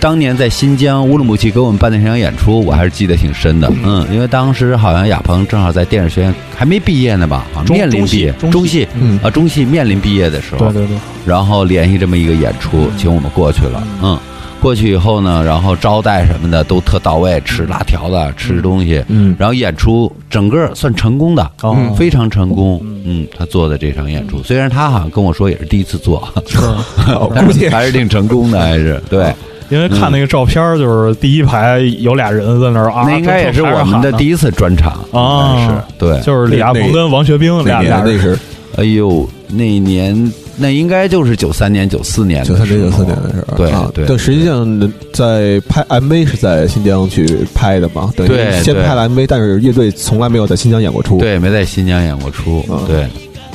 当年在新疆乌鲁木齐给我们办那场演出，我还是记得挺深的。嗯，因为当时好像亚鹏正好在电影学院还没毕业呢吧，啊面临毕业，中戏嗯。啊，中戏面临毕业的时候，对对对，然后联系这么一个演出，请我们过去了。嗯，过去以后呢，然后招待什么的都特到位，吃辣条子，吃东西。嗯。然后演出整个算成功的，哦。非常成功。嗯，他做的这场演出，虽然他好像跟我说也是第一次做，是 但估计是。还是挺成功的，还是对。因为看那个照片，就是第一排有俩人在那儿啊，那应该也是我们的第一，次专场啊是对。就是李亚鹏跟王学兵俩俩人。年那是哎呦，那年那应该就是九三年、九四年九三年、九四年的时候。对啊对。但实际上在拍 MV 是在新疆去拍的嘛，等于对。对先拍了 MV，但是乐队从来没有在新疆演过出。，对，没在新疆演过出嗯，对，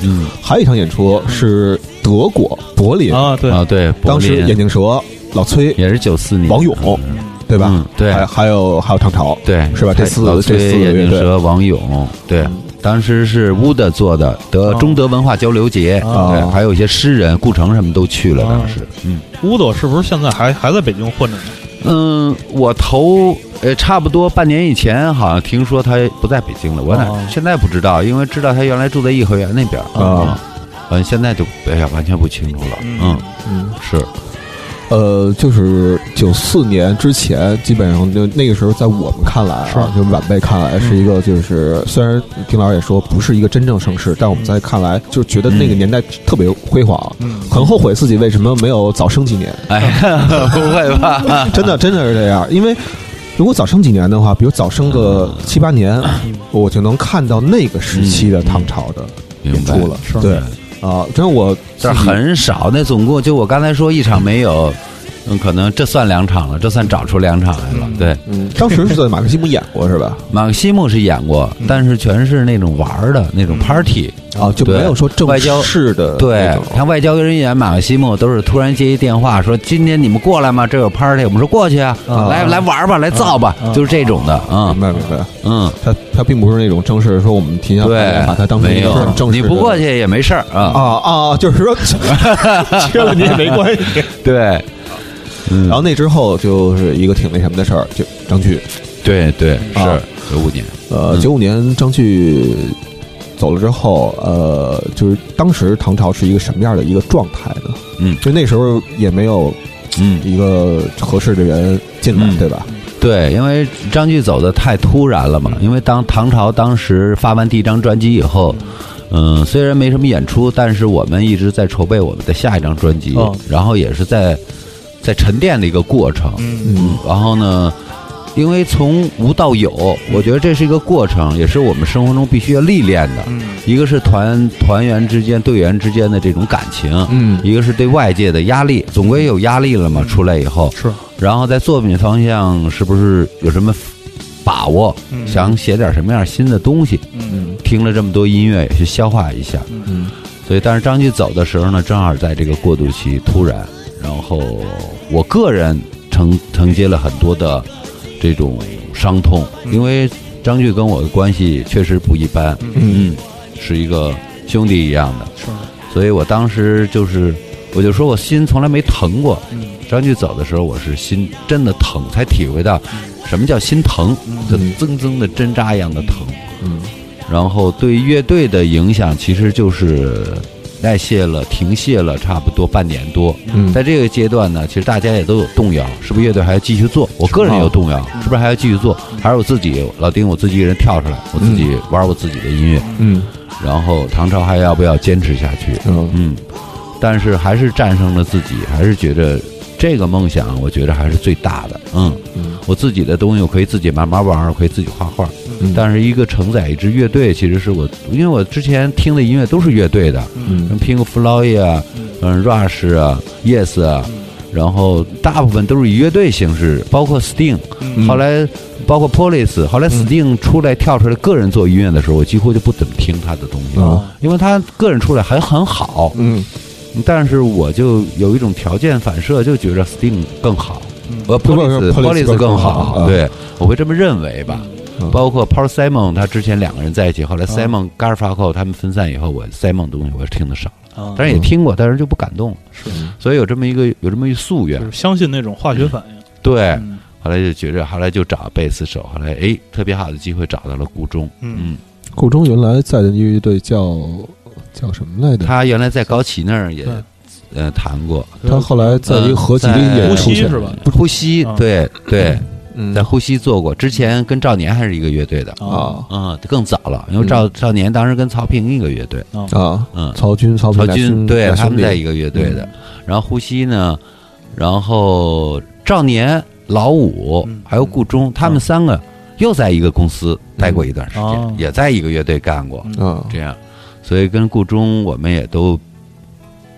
嗯。还有一场演出是德国柏林，啊，对，啊，对，当时眼镜蛇、老崔、也是九四年，王勇，对吧？嗯？对。还还有还有唐朝，对，是吧？这四老这四崔、个乐队。眼镜蛇、王勇，对，当时是乌德做的德哦中德文化交流节，哦对，还有一些诗人，顾城什么都去了，哦当时，嗯。乌德是不是现在还还在北京混着呢？嗯，我头呃差不多半年以前，好像听说他不在北京了，我哪哦现在不知道，因为知道他原来住在颐和园那边嗯，现在就哎呀完全不清楚了，嗯，嗯，是，呃，就是九四年之前，基本上就那个时候，在我们看来啊，就晚辈看来是一个，就是虽然丁老师也说不是一个真正盛世，但我们在看来就觉得那个年代特别辉煌，嗯很后悔自己为什么没有早生几年，哎，不会吧？真的真的是这样，因为。如果早生几年的话，比如早生个七八年，我就能看到那个时期的唐朝的演出了。是对，啊，真我自但很少。那总共就我刚才说一场没有，可能这算两场了，这算找出两场来了。对，嗯，当时是在马克西姆演过是吧？马克西姆是演过，但是全是那种玩儿的那种 party。啊，就没有说正外交式的对像外交人员马克西姆都是突然接一电话说今天你们过来吗？这有 party，我们说过去啊，啊来来玩吧，来造吧，啊就是这种的，嗯明白明白。嗯，他他并不是那种正式说我们提前对，把它当成一个正式的。你不过去也没事儿啊，啊啊，就是说 缺了你也没关系。对，嗯然后那之后就是一个挺那什么的事儿，就张炬，对对啊是九五年，呃，嗯九五年张炬走了之后，呃，就是当时唐朝是一个什么样的一个状态呢？嗯就那时候也没有嗯。一个合适的人进来，嗯对吧？对，因为张炬走的太突然了嘛。因为当唐朝当时发完第一张专辑以后，嗯，虽然没什么演出，但是我们一直在筹备我们的下一张专辑，哦然后也是在在沉淀的一个过程。嗯嗯然后呢，因为从无到有，我觉得这是一个过程，也是我们生活中必须要历练的。嗯一个是团团员之间、队员之间的这种感情，嗯一个是对外界的压力，总归有压力了嘛。出来以后，是然后在作品方向是不是有什么把握？嗯想写点什么样新的东西？嗯听了这么多音乐，也去消化一下。嗯所以，但是张继走的时候呢，正好在这个过渡期突然，然后我个人承承接了很多的这种伤痛，嗯因为张炬跟我的关系确实不一般，嗯。嗯，是一个兄弟一样的，是。所以我当时就是，我就说我心从来没疼过。嗯。张炬走的时候，我是心真的疼，才体会到什么叫心疼，就嗯铮铮的针扎一样的疼。嗯。然后对乐队的影响，其实就是代谢了、停歇了差不多半年多。嗯在这个阶段呢，其实大家也都有动摇，是不是乐队还要继续做？我个人有动摇，是不是还要继续做？还是我自己老丁我自己一个人跳出来，我自己玩我自己的音乐？嗯然后唐朝还要不要坚持下去？嗯嗯，但是还是战胜了自己，还是觉得这个梦想，我觉得还是最大的。嗯，嗯我自己的东西我可以自己慢慢玩，我可以自己画画。嗯但是一个承载一支乐队，其实是我，因为我之前听的音乐都是乐队的，嗯像 Pink Floyd 啊，嗯，Rush 啊，Yes 啊，然后大部分都是以乐队形式，包括 Sting，嗯后来包括 Police，后来 Sting 出来跳出来个人做音乐的时候，我几乎就不怎么听他的东西了，因为他个人出来还很好，嗯但是我就有一种条件反射，就觉得 Sting 更好，呃，Police Police 更好对，我会这么认为吧。嗯。包括 Paul Simon，他之前两个人在一起，后来 Simon、Garfunkel 他们分散以后，我 Simon 东西我是听的少，啊但是也听过，但是就不感动，是。所以有这么一个有这么一夙愿。就，是相信那种化学反应。对。嗯。后来就觉着，后来就找贝斯手，后来哎，特别好的机会找到了顾中，嗯。嗯，顾中原来在的乐队叫叫什么来着？他原来在高旗那儿也对。呃谈过，他后来在一个合集里嗯在也出现呼吸是吧？呼吸啊，对对，嗯。在呼吸做过，之前跟赵年还是一个乐队的，啊嗯，更早了，因为赵赵年当时跟曹平一个乐队，啊啊，嗯，曹军曹曹军对他们在一个乐队的，然后呼吸呢，然后赵年、老五嗯。还有顾中，他们三个又在一个公司待过一段时哦。间，也在一个乐队干过，嗯。这样，所以跟顾中我们也都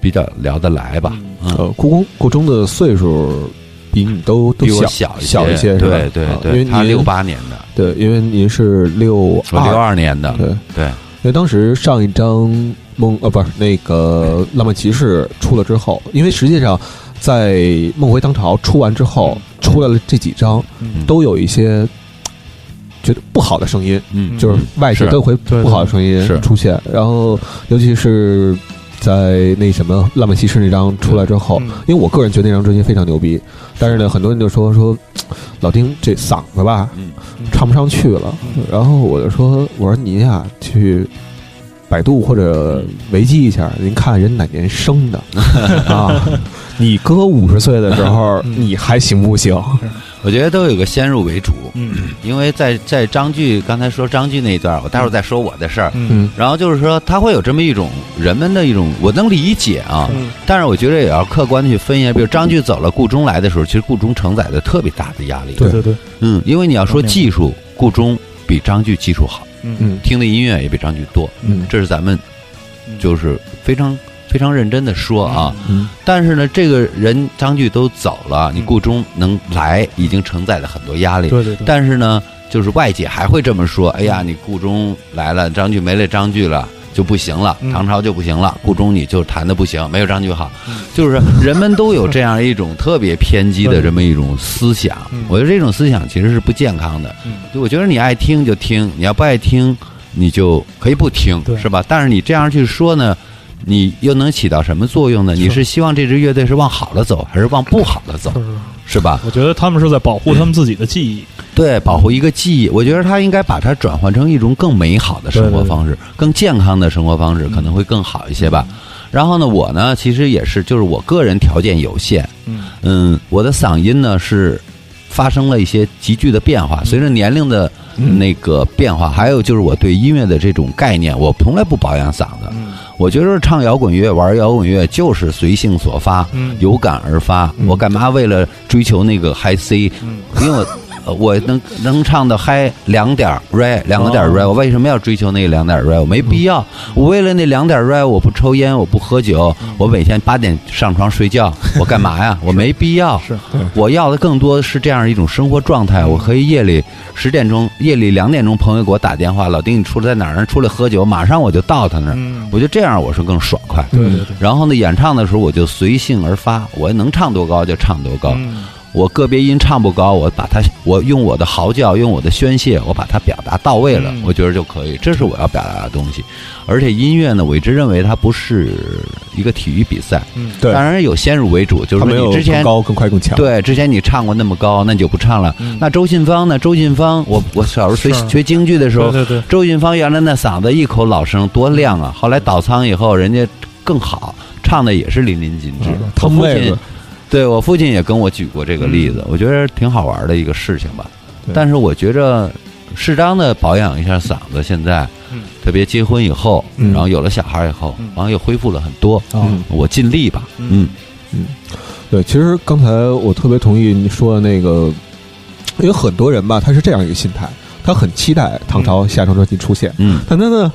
比较聊得来吧，嗯，呃，故宫故中的岁数比你都都小小一些，是吧对对啊因为对，他您六八年的，对，因为您是六我六二年的，对，对，因为当时上一张梦呃不是那个浪漫骑士出了之后，因为实际上在梦回当朝出完之后，出来了这几张嗯都有一些觉得不好的声音，嗯，就是外界都会不好的声音出现，然后尤其是。在那什么《浪漫骑士》那张出来之后，嗯。因为我个人觉得那张专辑非常牛逼，但是呢，很多人就说说老丁这嗓子吧，嗯。唱不上去了。然后我就说，我说你呀，去百度或者维基一下，您看人哪年生的 啊？你哥五十岁的时候，你还行不行？我觉得都有个先入为主，嗯因为在在张炬刚才说张炬那一段，我待会儿再说我的事儿。嗯嗯然后就是说，他会有这么一种人们的一种，我能理解啊，嗯但是我觉得也要客观的去分析。比如张炬走了，顾中来的时候，其实顾中承载的特别大的压力。对对对，嗯，因为你要说技术，顾中比张炬技术好，嗯嗯听的音乐也比张炬多，嗯这是咱们就是非常非常认真的说啊。嗯但是呢，这个人张炬都走了，你顾中能来，已经承载了很多压力。对对对，但是呢，就是外界还会这么说：哎呀，你顾中来了，张炬没了张炬了。就不行了，嗯。唐朝就不行了，顾中你就弹的不行，没有张炬好，嗯。就是人们都有这样一种特别偏激的这么一种思想嗯，我觉得这种思想其实是不健康的。嗯。就我觉得你爱听就听，你要不爱听，你就可以不听，是吧？但是你这样去说呢，你又能起到什么作用呢？你是希望这支乐队是往好了走，还是往不好的走，是是吧？我觉得他们是在保护他们自己的记忆。对，保护一个记忆，我觉得他应该把它转换成一种更美好的生活方式，更健康的生活方式，可能会更好一些吧。然后呢，我呢，其实也是，就是我个人条件有限，嗯嗯，我的嗓音呢是发生了一些急剧的变化，随着年龄的那个变化，还有就是我对音乐的这种概念，我从来不保养嗓子。嗯我觉得唱摇滚乐、玩摇滚乐就是随性所发，嗯有感而发。我干嘛为了追求那个 high C？嗯因为我呃我能能唱的嗨两点 re 两个点 re，、我为什么要追求那个两点 re？我没必要。我为了那两点 re，我不抽烟，我不喝酒，我每天八点上床睡觉，我干嘛呀？我没必要。是我要的更多的是这样一种生活状态。我可以夜里十点钟，夜里两点钟，朋友给我打电话，老丁你出来在哪儿呢？出来喝酒，马上我就到他那儿。嗯我觉得这样我是更爽快。对对对，然后呢，演唱的时候我就随性而发，我能唱多高就唱多高。嗯我个别音唱不高，我把它，我用我的嚎叫，用我的宣泄，我把它表达到位了，嗯我觉得就可以。这是我要表达的东西。而且音乐呢，我一直认为它不是一个体育比赛，嗯对当然有先入为主，就是你之前更高、更快、更强。对，之前你唱过那么高，那你就不唱了。嗯那周信芳呢？周信芳，我我小时候学学京剧的时候，对对对周信芳原来那嗓子一口老声多亮啊！后来倒仓以后，人家更好，唱的也是淋漓尽致。他父亲汤妹子，对我父亲也跟我举过这个例子，我觉得挺好玩的一个事情吧。但是我觉着适当的保养一下嗓子，现在嗯。特别结婚以后，嗯。然后有了小孩以后嗯，然后又恢复了很多。啊。嗯我尽力吧，嗯。嗯。对，其实刚才我特别同意你说的那个，因为很多人吧，他是这样一个心态，他很期待唐朝下张专辑出现，嗯，但他呢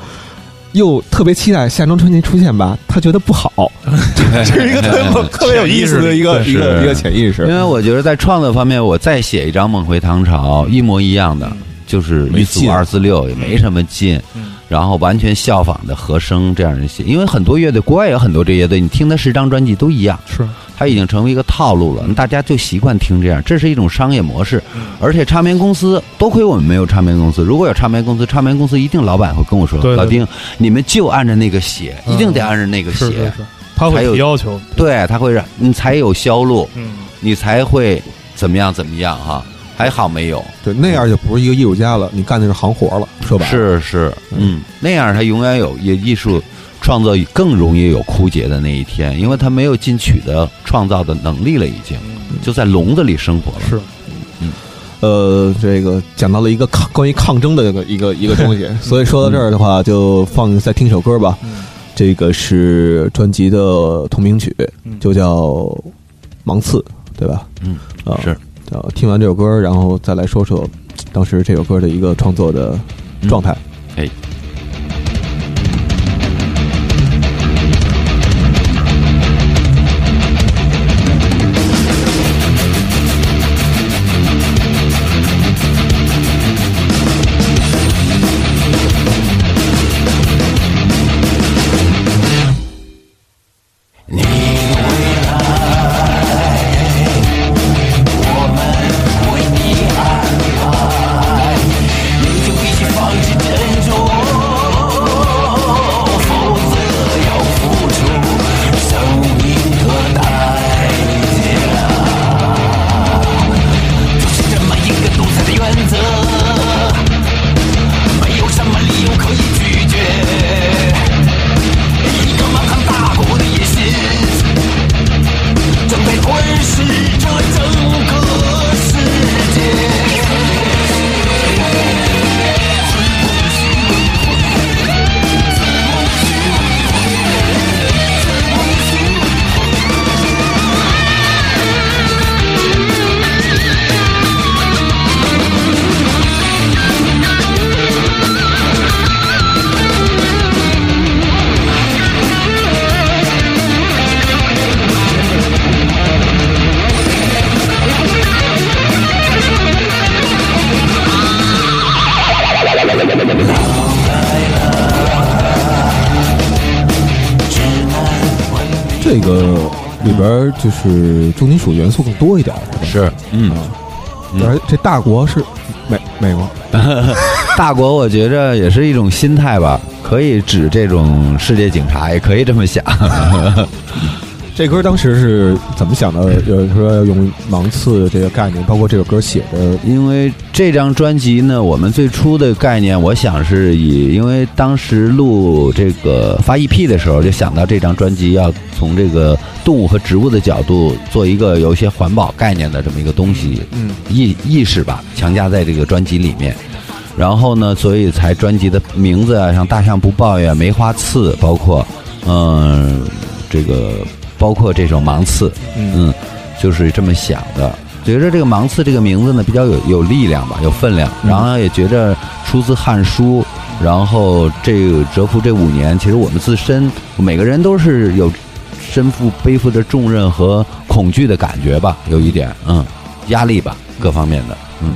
又特别期待夏中春节出现吧，他觉得不好，这 是一个特别 特别有意思的一个一个一个潜意识。因。为我觉得在创作方面，我再写一张《梦回唐朝》，一模一样的，就是一组没劲。二四六，也没什么劲。嗯然后完全效仿的和声这样一些，因为很多乐队，国外有很多这乐队，你听他十张专辑都一样，是。它已经成为一个套路了，大家就习惯听这样，这是一种商业模式。而且唱片公司多亏我们没有唱片公司，如果有唱片公司，唱片公司一定老板会跟我说，对对老丁，你们就按着那个写，嗯。一定得按着那个写，是是是，他会有提要求，对，他会让你才有销路，嗯。你才会怎么样怎么样哈。还好没有，对，那样就不是一个艺术家了，你干的是行活了，说白了。是是，嗯，那样他永远有也艺术创作更容易有枯竭的那一天，因为他没有进取的创造的能力了，已经就在笼子里生活了。是嗯呃，这个讲到了一个抗关于抗争的一个一个一个东西，所以说到这儿的话，就放再听首歌吧。嗯这个是专辑的同名曲，嗯就叫《芒刺》，对吧？嗯，啊，是。呃，听完这首歌，然后再来说说当时这首歌的一个创作的状态。哎，多一点，是嗯，嗯。而这大国是美美国，大国我觉着也是一种心态吧，可以指这种世界警察，也可以这么想。这歌当时是怎么想到的？有人说要用芒刺这个概念，包括这首歌写的，因为这张专辑呢，我们最初的概念，我想是以，因为当时录这个发 EP 的时候，就想到这张专辑要从这个动物和植物的角度做一个有一些环保概念的这么一个东西，嗯，意意识吧，强加在这个专辑里面。然后呢，所以才专辑的名字啊，像大象不抱怨、梅花刺，包括嗯、这个包括这首芒刺，嗯，就是这么想的。觉着这个芒刺这个名字呢比较有有力量吧，有分量，然后也觉着出自《汉书》，然后这个蛰伏这五年，其实我们自身每个人都是有身负背负着重任和恐惧的感觉吧，有一点，嗯，压力吧，各方面的，嗯。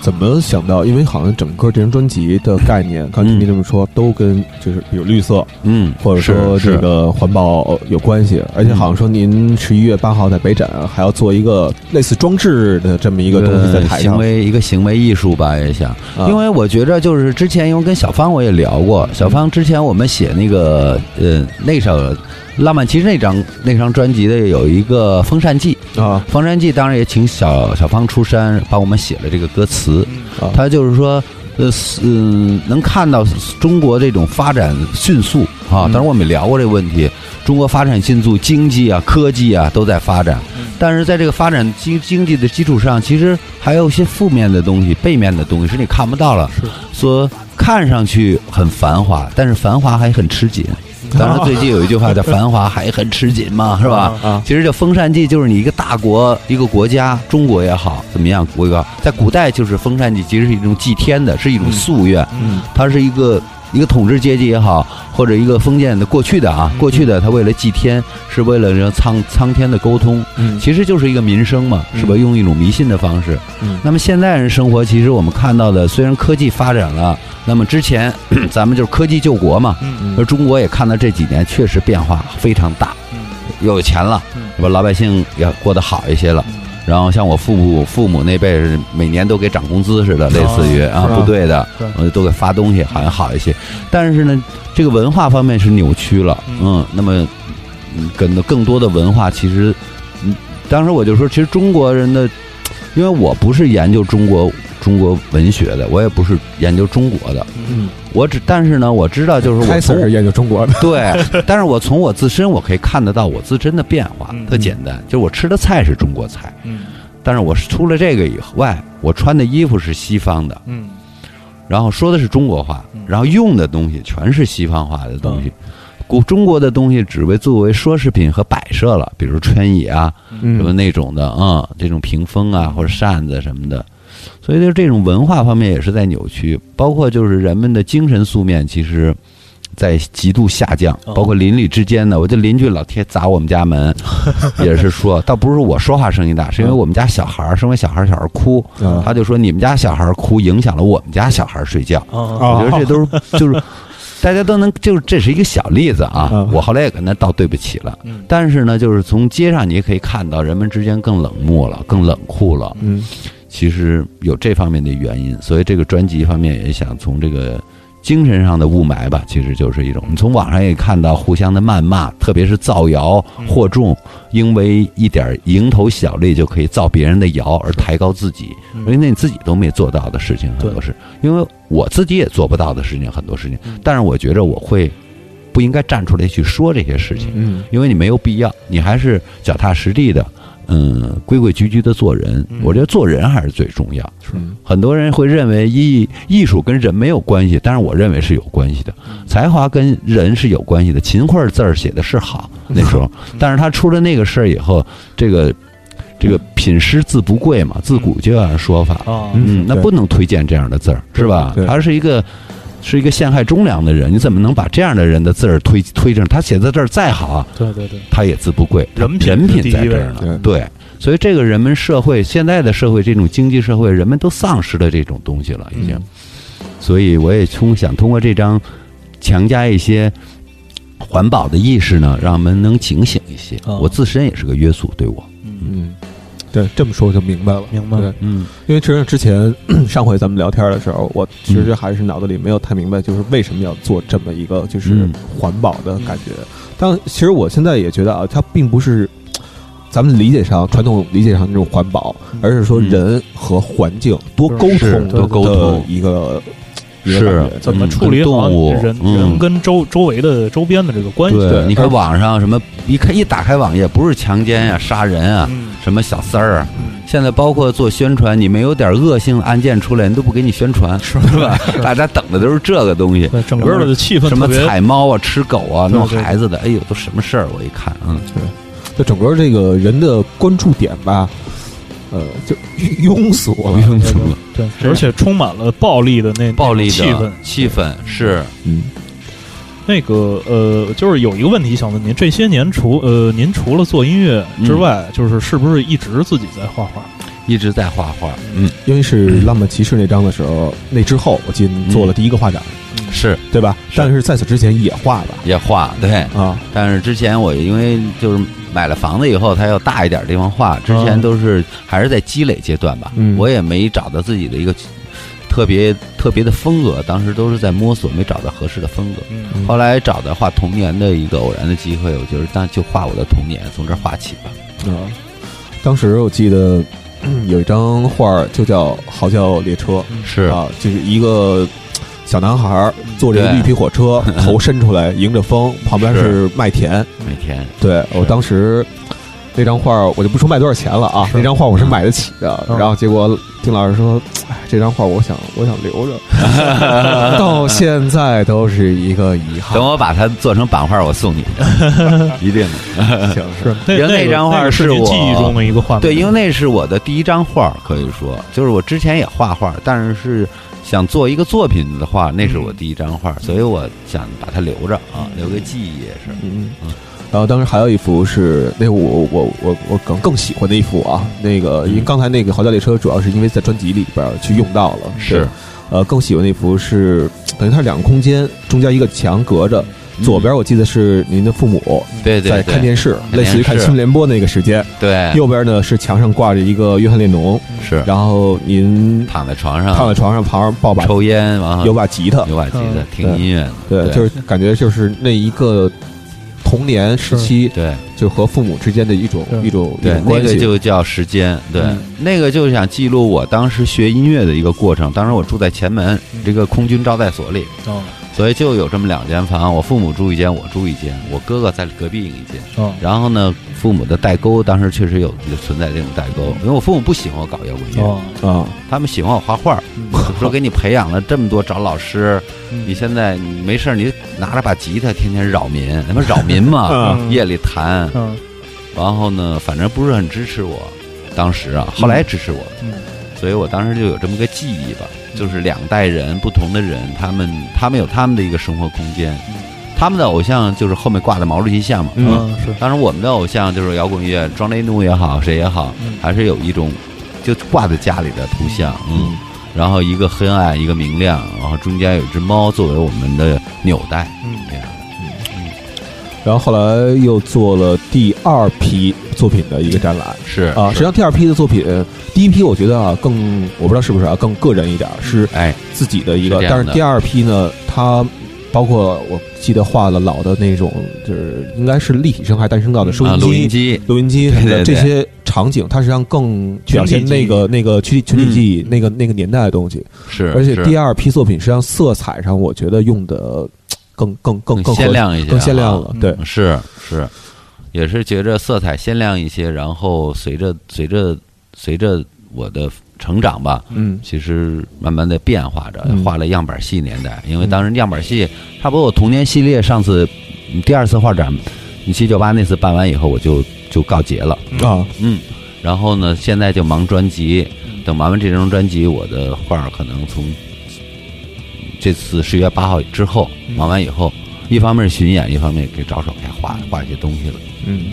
怎么想到？因为好像整个这张专辑的概念，刚才您这么说，都跟就是比如绿色，嗯，或者说这个环保有关系，而且好像说您十一月八号在北展还要做一个类似装置的这么一个东西在台上，行为一个行为艺术吧，也想，啊。因为我觉着就是之前因为跟小芳我也聊过，小芳之前我们写那个呃那首《浪漫骑士》那张那张专辑的有一个《风扇记》，啊《方山记》当然也请小小芳出山帮我们写了这个歌词，啊他就是说。呃，嗯、能看到中国这种发展迅速啊，当然我们也聊过这个问题，中国发展迅速，经济啊、科技啊都在发展，但是在这个发展经经济的基础上，其实还有一些负面的东西、背面的东西是你看不到了。说看上去很繁华，但是繁华还很吃紧。当然，最近有一句话叫“繁华还很吃紧”嘛，是吧？啊其实这风扇记就是你一个大国、一个国家，中国也好，怎么样，国也好，在古代就是风扇记，其实是一种祭天的，是一种夙愿，嗯它是一个一个统治阶级也好，或者一个封建的过去的啊，过去的他为了祭天，是为了让苍苍天的沟通，嗯其实就是一个民生嘛，是吧？用一种迷信的方式。嗯那么现代人生活，其实我们看到的，虽然科技发展了，那么之前 咱们就是科技救国嘛，嗯而中国也看到这几年确实变化非常大，又有钱了，是吧？老百姓也过得好一些了。然后像我父母父母那辈是每年都给涨工资似的，类似于啊部队的都给发东西，好像好一些。但是呢，这个文化方面是扭曲了，嗯，那么嗯更更多的文化其实，嗯，当时我就说，其实中国人的，因为我不是研究中国中国文学的，我也不是研究中国的，嗯，我只但是呢，我知道就是我从开始是研究中国的，对，但是我从我自身我可以看得到我自身的变化，嗯。特简单，就是我吃的菜是中国菜，嗯。但是我除了这个以外，我穿的衣服是西方的，嗯。然后说的是中国话，然后用的东西全是西方化的东西。古中国的东西只为作为奢侈品和摆设了，比如穿椅啊，什么嗯那种的啊、这种屏风啊或者扇子什么的，所以就这种文化方面也是在扭曲，包括就是人们的精神素面，其实。在极度下降，哦包括邻里之间的，我这邻居老贴砸我们家门，也是说，倒不是我说话声音大，是因为我们家小孩儿，生完小孩儿，小孩儿哭，啊他就说你们家小孩儿哭影响了我们家小孩儿睡觉，啊我觉得这都是就是大家都能，就是这是一个小例子啊嗯。我后来也跟他道对不起了嗯，但是呢，就是从街上你也可以看到人们之间更冷漠了，更冷酷了。嗯其实有这方面的原因，所以这个专辑方面也想从这个。精神上的雾霾吧，其实就是一种。你从网上也看到互相的谩骂，特别是造谣惑众，因为一点蝇头小利就可以造别人的谣而抬高自己，因为那你自己都没做到的事情很多事，因为我自己也做不到的事情很多事情，但是我觉着我会不应该站出来去说这些事情，嗯因为你没有必要，你还是脚踏实地的，嗯，规规矩矩的做人。我觉得做人还是最重要。是很多人会认为艺艺术跟人没有关系，但是我认为是有关系的。才华跟人是有关系的。秦桧字儿写的是好，那时候，但是他出了那个事儿以后，这个这个品诗字不贵嘛，自古就有样说法。啊嗯，那不能推荐这样的字儿，是吧对？他是一个是一个陷害忠良的人，你怎么能把这样的人的字儿推推正？他写的字儿再好啊，对对对，他也字不贵，人品人品在这儿呢。对对，所以这个人们社会现在的社会这种经济社会，人们都丧失了这种东西了，已经。所以我也通想通过这张强加一些环保的意识呢，让我们能警醒一些。哦我自身也是个约束，对我，嗯，对，这么说就明白了。明白了，嗯。因为其实之前 上回咱们聊天的时候，我其实还是脑子里没有太明白，就是为什么要做这么一个就是嗯。环保的感觉。但其实我现在也觉得啊，它并不是 咱们理解上传统理解上那种环保，而是说嗯人和环境多沟是通多沟通。一个一个是感觉怎么嗯处理好动物人嗯人跟周周围的周边的这个关系？对你看网上什么一看一打开网页，不是强奸呀、杀人啊，嗯什么小三儿啊，嗯现在包括做宣传，你没有点恶性案件出来，人都不给你宣传，是吧？大家等的都是这个东西。对，整个的气氛什么踩猫啊、吃狗啊、弄孩子的，哎呦，都什么事儿？我一看，嗯，对就整个这个人的关注点吧，呃，就庸俗了。庸俗了，对，而且充满了暴力的那暴力的气氛。气氛是嗯，那个呃，就是有一个问题想问您，这些年除呃，您除了做音乐之外，就是是不是一直自己在画画？一直在画画，嗯，因为是《浪漫骑士》那张的时候，那之后我记得做了第一个画展，是。对吧？但是在此之前也画吧？也画，对。啊，但是之前我因为就是买了房子以后，它要大一点的地方画，之前都是还是在积累阶段吧，嗯。我也没找到自己的一个特别特别的风格，当时都是在摸索，没找到合适的风格。嗯。后来找到画童年的一个偶然的机会，我觉得那就画我的童年，从这儿画起吧。啊，当时我记得嗯 有一张画儿就叫《嚎叫列车》是。啊，就是一个小男孩儿坐着一个绿皮火车，头伸出来迎着风，旁边是。麦田。麦田。对我当时那张画儿我就不说卖多少钱了啊，那张画儿我是买得起的。嗯然后结果丁老师说：“哎，这张画儿我想我想留着，到现在都是一个遗憾。等我把它做成版画，我送你，一定的。行是 那因为那个张画那个是是我你记忆中的一个画面。对，因为那是我的第一张画，可以说，就是我之前也画画，但是是想做一个作品的话，那是我第一张画，所以我想把它留着啊，留个记忆也是。嗯，然后当时还有一幅是那我我我我更更喜欢的一幅啊，那个因为刚才那个《嚎叫列车》主要是因为在专辑里边去用到了，是，呃，更喜欢那幅是等于它两个空间，中间一个墙隔着，左边我记得是您的父母对对在看电视，类似于看新闻联播那个时间，对，右边呢是墙上挂着一个约翰列侬，是。然后您躺在床上。躺在床上，旁边抱把抽烟，然后有把吉他，有把吉他嗯。听音乐，对就是感觉就是那一个童年时期，对。就和父母之间的一种一种对，那个。就叫时间，对。嗯，那个就是想记录我当时学音乐的一个过程。当时我住在前门这个空军招待所里，哦。所以就有这么两间房，我父母住一间，我住一间，我哥哥在隔壁一间。哦。然后呢，父母的代沟当时确实有有存在这种代沟，因为我父母不喜欢我搞摇滚乐，哦，啊，他们喜欢我画画，就 说给你培养了这么多找老师，嗯你现在你没事儿你拿着把吉他天天扰民，他妈扰民嘛，嗯。夜里弹，嗯。然后呢，反正不是很支持我，当时啊，后来支持我，嗯。所以我当时就有这么个记忆吧，就是两代人不同的人，他们他们有他们的一个生活空间，他们的偶像就是后面挂的毛主席像嘛，嗯是。当然我们的偶像就是摇滚乐，庄雷怒也好，谁也好，嗯。还是有一种就挂在家里的图像，嗯，然后一个黑暗，一个明亮，然后中间有一只猫作为我们的纽带，嗯这样，然后后来又做了第二批作品的一个展览。是啊。实际上第二批的作品，第一批我觉得啊更我不知道是不是啊更个人一点儿，是哎，自己的一个但是第二批呢，它包括我记得画了老的那种，就是应该是立体声还是单声道的收啊，音录音机。机，录音机这些场景，它实际上更表现那个那个群体群体记忆、那个那个年代的东西。是，而且第二批作品实际上色彩上，我觉得用的更更更更鲜亮一些啊，更鲜亮了。对，是是，也是觉着色彩鲜亮一些，然后随着随着随着我的成长吧，嗯。其实慢慢的变化着嗯，画了样板戏年代，因为当时样板戏差不多我童年系列上次嗯第二次画展，一七九八那次办完以后，我就就告捷了，啊，嗯，然后呢，现在就忙专辑，等忙完这张专辑，我的画儿可能从这次十月八号之后嗯。忙完以后，一方面是巡演，一方面给着手该画画一些东西了。嗯。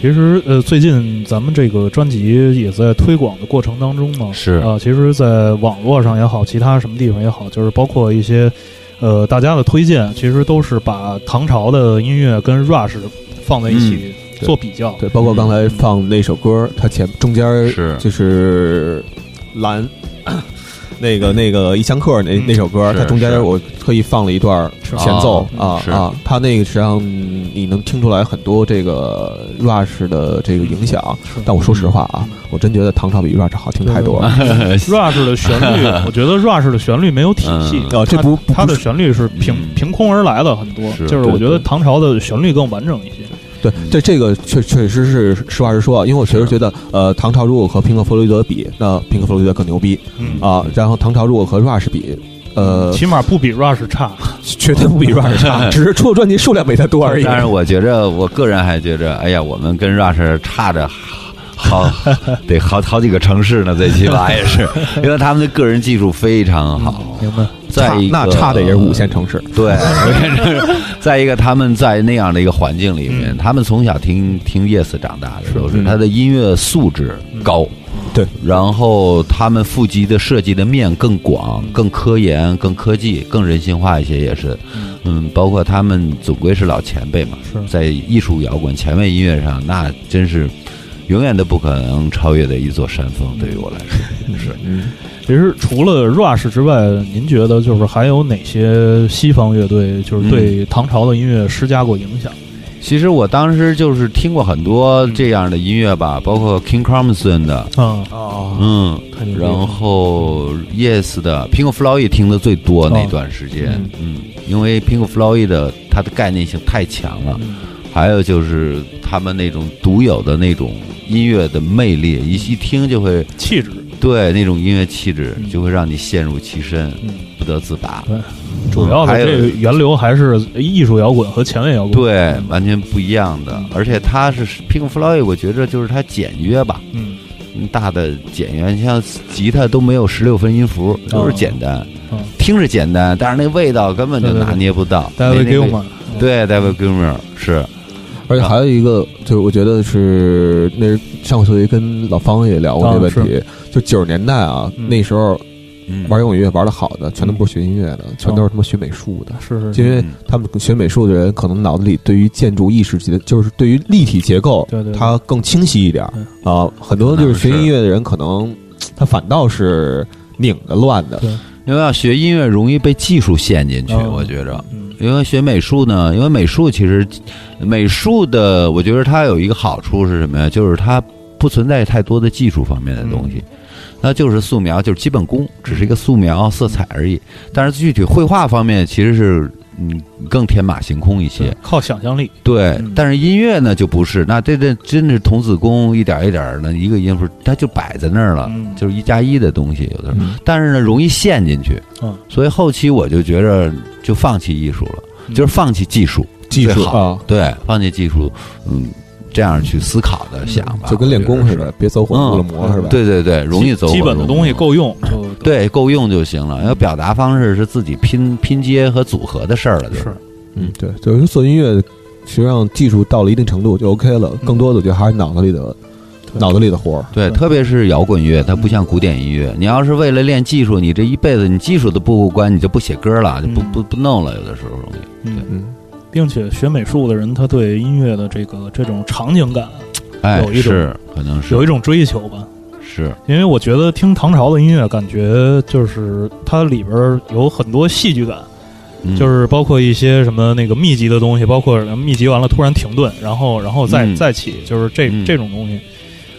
其实呃，最近咱们这个专辑也在推广的过程当中嘛，是。啊、其实，在网络上也好，其他什么地方也好，就是包括一些呃，大家的推荐其实都是把唐朝的音乐跟 Rush 放在一起对做比较。对，包括刚才放那首歌，它前中间是。就是蓝。那 个那个《一枪客》那嗯。那首歌，是它中间我特意放了一段前奏啊啊，它那个实际上你能听出来很多这个 Rush 的这个影响。但我说实话啊，我真觉得唐朝比 Rush 好听太多。了。Rush 的旋律，我觉得 Rush 的旋律没有体系嗯，啊这不不它的旋律是。凭嗯凭空而来的很多，就是。我觉得唐朝的旋律更完整一些。对，这这个确确实是实话实说，因为我确实觉得，呃，唐朝如果和平克·弗洛伊德比，那平克·弗洛伊德更牛逼嗯啊。然后唐朝如果和 Rush 比，呃，起码不比 Rush 差。绝对不比 Rush 差，只是出的专辑数量没他多而已。但是我觉着，我个人还觉着，哎呀，我们跟 Rush 差着好得好 好几个城市呢，最起码也是，因为他们的个人技术非常好。明白？再一个，那差的也是五线城市。对，再一个，他们在那样的一个环境里面，嗯他们从小听听 Yes 长大的，都是嗯他的音乐素质高。对，然后他们腹肌的设计的面更广、更科研、更科技、更人性化一些，也是。嗯，包括他们总归是老前辈嘛，是在艺术摇滚、前卫音乐上，那真是永远都不可能超越的一座山峰。对于我来说，是。嗯，其实除了 Rush 之外，您觉得就是还有哪些西方乐队就是对唐朝的音乐施加过影响？其实我当时就是听过很多这样的音乐吧，包括 King Crimson 的，啊，哦，嗯，然后 Yes 的 Pink Floyd 听的最多那段时间，嗯。嗯，因为 Pink Floyd 的它的概念性太强了，嗯。还有就是他们那种独有的那种音乐的魅力，一一听就会气质，对那种音乐气质嗯。就会让你陷入其身，嗯，不得自拔。对，主要的还个源流还是艺术摇滚和前卫摇滚。对，完全不一样的，而且它是 Pink Floyd，我觉着就是它简约吧，嗯，嗯大的简约，像吉他都没有十六分音符，都是简单，嗯听着简单，但是那味道根本就拿捏不到。David 那那个 Gilmour，对，David Gilmour 是，而且还有一个，就是我觉得是那是上回跟老方也聊过这问啊题，就九十年代啊，嗯。那时候嗯。玩摇滚乐玩的好的，全都不是学音乐的，全都是他妈学美术的。是是，因为他们学美术的人，可能脑子里对于建筑意识结，就是对于立体结构，对对对。它更清晰一点啊。很多就是学音乐的人，可能他反倒是拧的乱的。对因为要学音乐容易被技术陷进去，哦我觉着。嗯因为学美术呢，因为美术其实美术的，我觉得它有一个好处是什么呀？就是它不存在太多的技术方面的东西，那就是素描，就是基本功，只是一个素描色彩而已。但是具体绘画方面，其实是嗯更天马行空一些。靠想象力。对嗯，但是音乐呢就不是，那这这真是童子功，一点一点的一个音符，它就摆在那儿了，嗯。就是一加一的东西，有的时候。嗯。但是呢，容易陷进去，嗯。所以后期我就觉着就放弃艺术了，嗯。就是放弃技术，技术好。啊，对，放弃技术，嗯，这样去思考的想法，就跟练功似的，别走火入了魔是吧？对对对，容易走火基本的东西够用就对够用就行了。要表达方式是自己拼拼接和组合的事儿了，就。是。嗯，对，就是做音乐，实际上技术到了一定程度就 OK 了，更多的我觉得还是脑子里的脑子里的活儿。对，特别是摇滚乐，它不像古典音乐。你要是为了练技术，你这一辈子你技术都不过关，你就不写歌了，就不嗯。不不弄了，有的时候容易。嗯，嗯，并且学美术的人，他对音乐的这个这种场景感哎有，一种是可能是有一种追求吧。是因为我觉得听唐朝的音乐，感觉就是它里边有很多戏剧感，嗯就是包括一些什么那个密集的东西，包括密集完了突然停顿，然后然后再、嗯再起，就是这、嗯这种东西，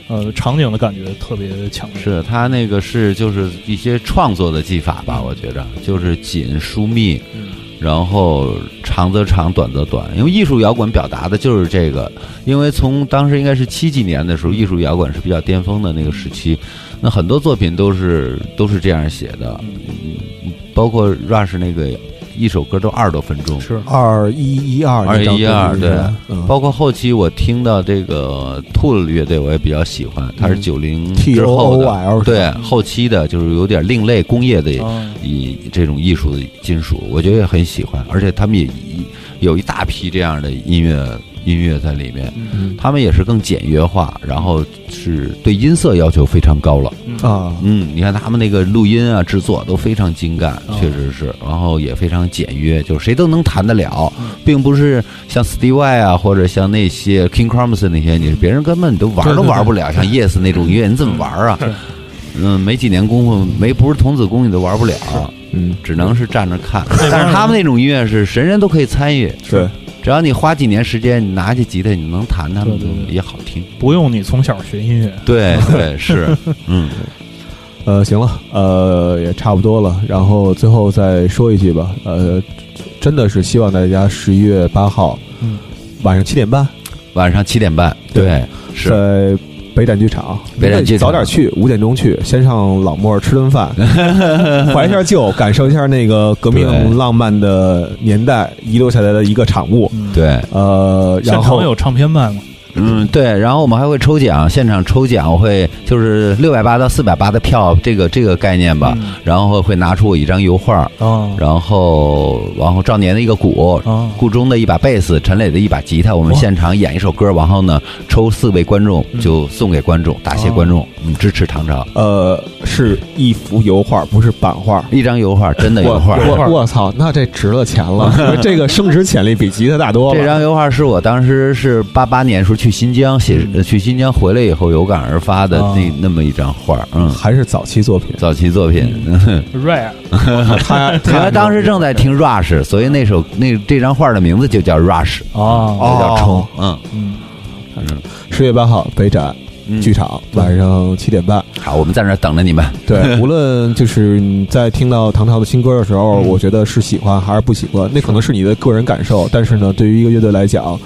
呃，场景的感觉特别强烈。是他那个是就是一些创作的技法吧，我觉着就是紧疏密，嗯然后长则长，短则短。因为艺术摇滚表达的就是这个。因为从当时应该是七几年的时候，艺术摇滚是比较巅峰的那个时期，那很多作品都是都是这样写的，包括 Rush 那个一首歌都二十多分钟。是。二一一二二一二对，嗯，包括后期我听到这个 Tool 乐队，我也比较喜欢，它是嗯。九零之后的。对后期的，就是有点另类工业的啊，以这种艺术的金属，我觉得也很喜欢，而且他们也一有一大批这样的音乐音乐在里面。嗯。他们也是更简约化，然后是对音色要求非常高了。啊，嗯，你看他们那个录音啊、制作都非常精干，确实是，然后也非常简约，就是谁都能弹得了，并不是像 Steve Vai 啊，或者像那些 King Crimson 那些，你别人根本都玩都玩不了，像 Yes 那种音乐，你怎么玩啊？嗯，没几年功夫，没不是童子功你都玩不了，嗯，只能是站着看。但是他们那种音乐是人人都可以参与，对，只要你花几年时间，你拿起吉他，你能弹，弹对对对。也好听。不用你从小学音乐，对对是，嗯，呃，行了，呃，也差不多了，然后最后再说一句吧，呃，真的是希望大家十一月八号，嗯，晚上七点半。晚上七点半，对，是。在北展剧场，北展剧场早点去，五点钟去，先上老莫吃顿饭，怀一下旧，感受一下那个革命浪漫的年代遗留下来的一个产物。嗯，对。呃，然后有唱片卖吗？嗯，对，然后我们还会抽奖，现场抽奖，我会就是六百八到四百八的票，这个这个概念吧，嗯。然后会拿出我一张油画，哦。然后然后赵年的一个鼓，哦。顾中的一把贝斯，陈磊的一把吉他，我们哇。现场演一首歌，然后呢抽四位观众就送给观众，答谢观众，嗯，支持唐朝，呃，是一幅油画，不是版画。一张油画，真的我油画。我我操，那这值了钱了，这个升值潜力比吉他大多了。这张油画是我当时是八八年时候去新疆写，呃去新疆回来以后有感而发的啊。那那么一张画，嗯，还是早期作品，早期作品。rare 他他当时正在听 Rush，所以那首那这张画的名字就叫 Rush，哦就叫冲哦。嗯。嗯，十月八号北展嗯。剧场晚上七点半。好，我们在那儿等着你们。对，无论就是你在听到唐朝的新歌的时候，嗯。我觉得是喜欢还是不喜欢，那可能是你的个人感受。但是呢，对于一个乐队来讲，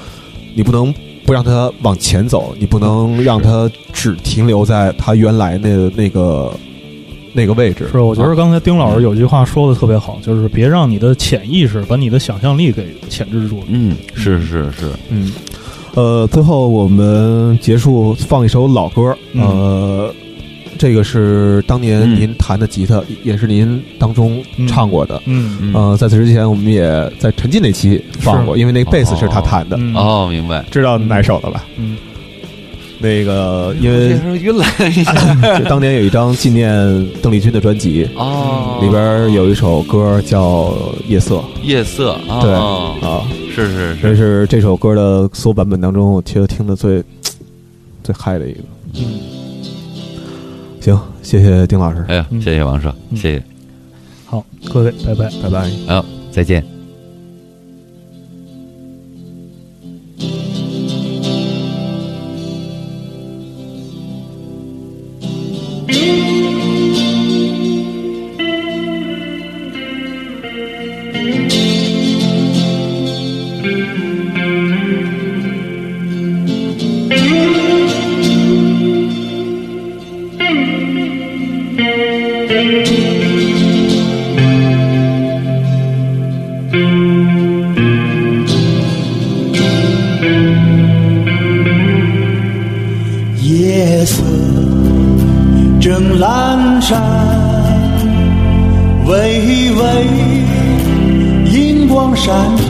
你不能不让它往前走，你不能让它只停留在它原来那那个那个位置。是，我觉得刚才丁老师有句话说的特别好，就是别让你的潜意识把你的想象力给牵制住了。嗯，是是是，嗯，呃，最后我们结束放一首老歌，嗯呃，这个是当年嗯您弹的吉他，也是您当中唱过的。嗯嗯呃，在此之前，我们也在沉浸那期放过，因为那个贝斯是他弹的，嗯哦，明白。知道哪首了吧？嗯那个，因为晕了一下。就 当年有一张纪念邓丽君的专辑，哦，里边有一首歌叫《夜色》夜色。对哦，啊，是是这是。是这首歌的所有版本当中，我觉得听的最最嗨的一个。嗯，行，谢谢丁老师，哎呀，嗯谢谢王社，嗯谢谢。好，各位，拜拜。拜拜。好，再见。光闪闪，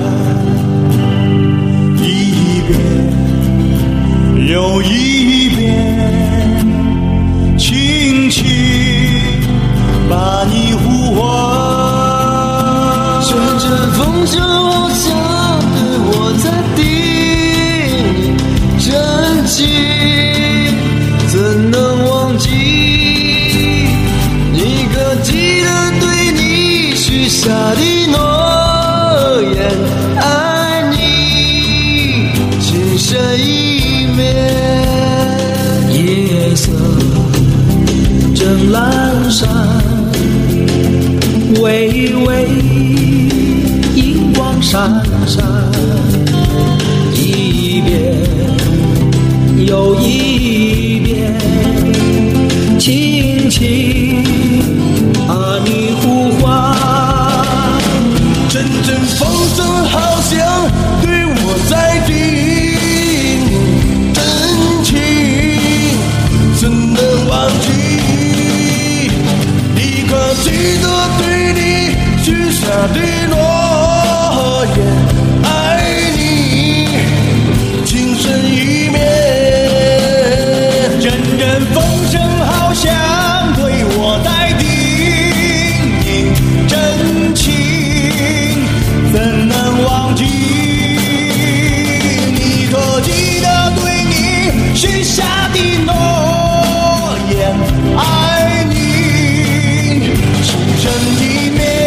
一遍又一遍，轻轻把你呼唤。阵阵风声好像对我在叮咛，真情怎能忘记？你可记得对你许下的诺微微银光闪闪，一遍又一遍，轻轻把你呼唤。阵阵风声好像对我在叮咛，真情怎能忘记？你可记得对下的诺言，爱你，情深意绵。阵阵风声好像对我在叮咛，真情怎能忘记？你可记得对你许下的诺言？爱你，情深意绵。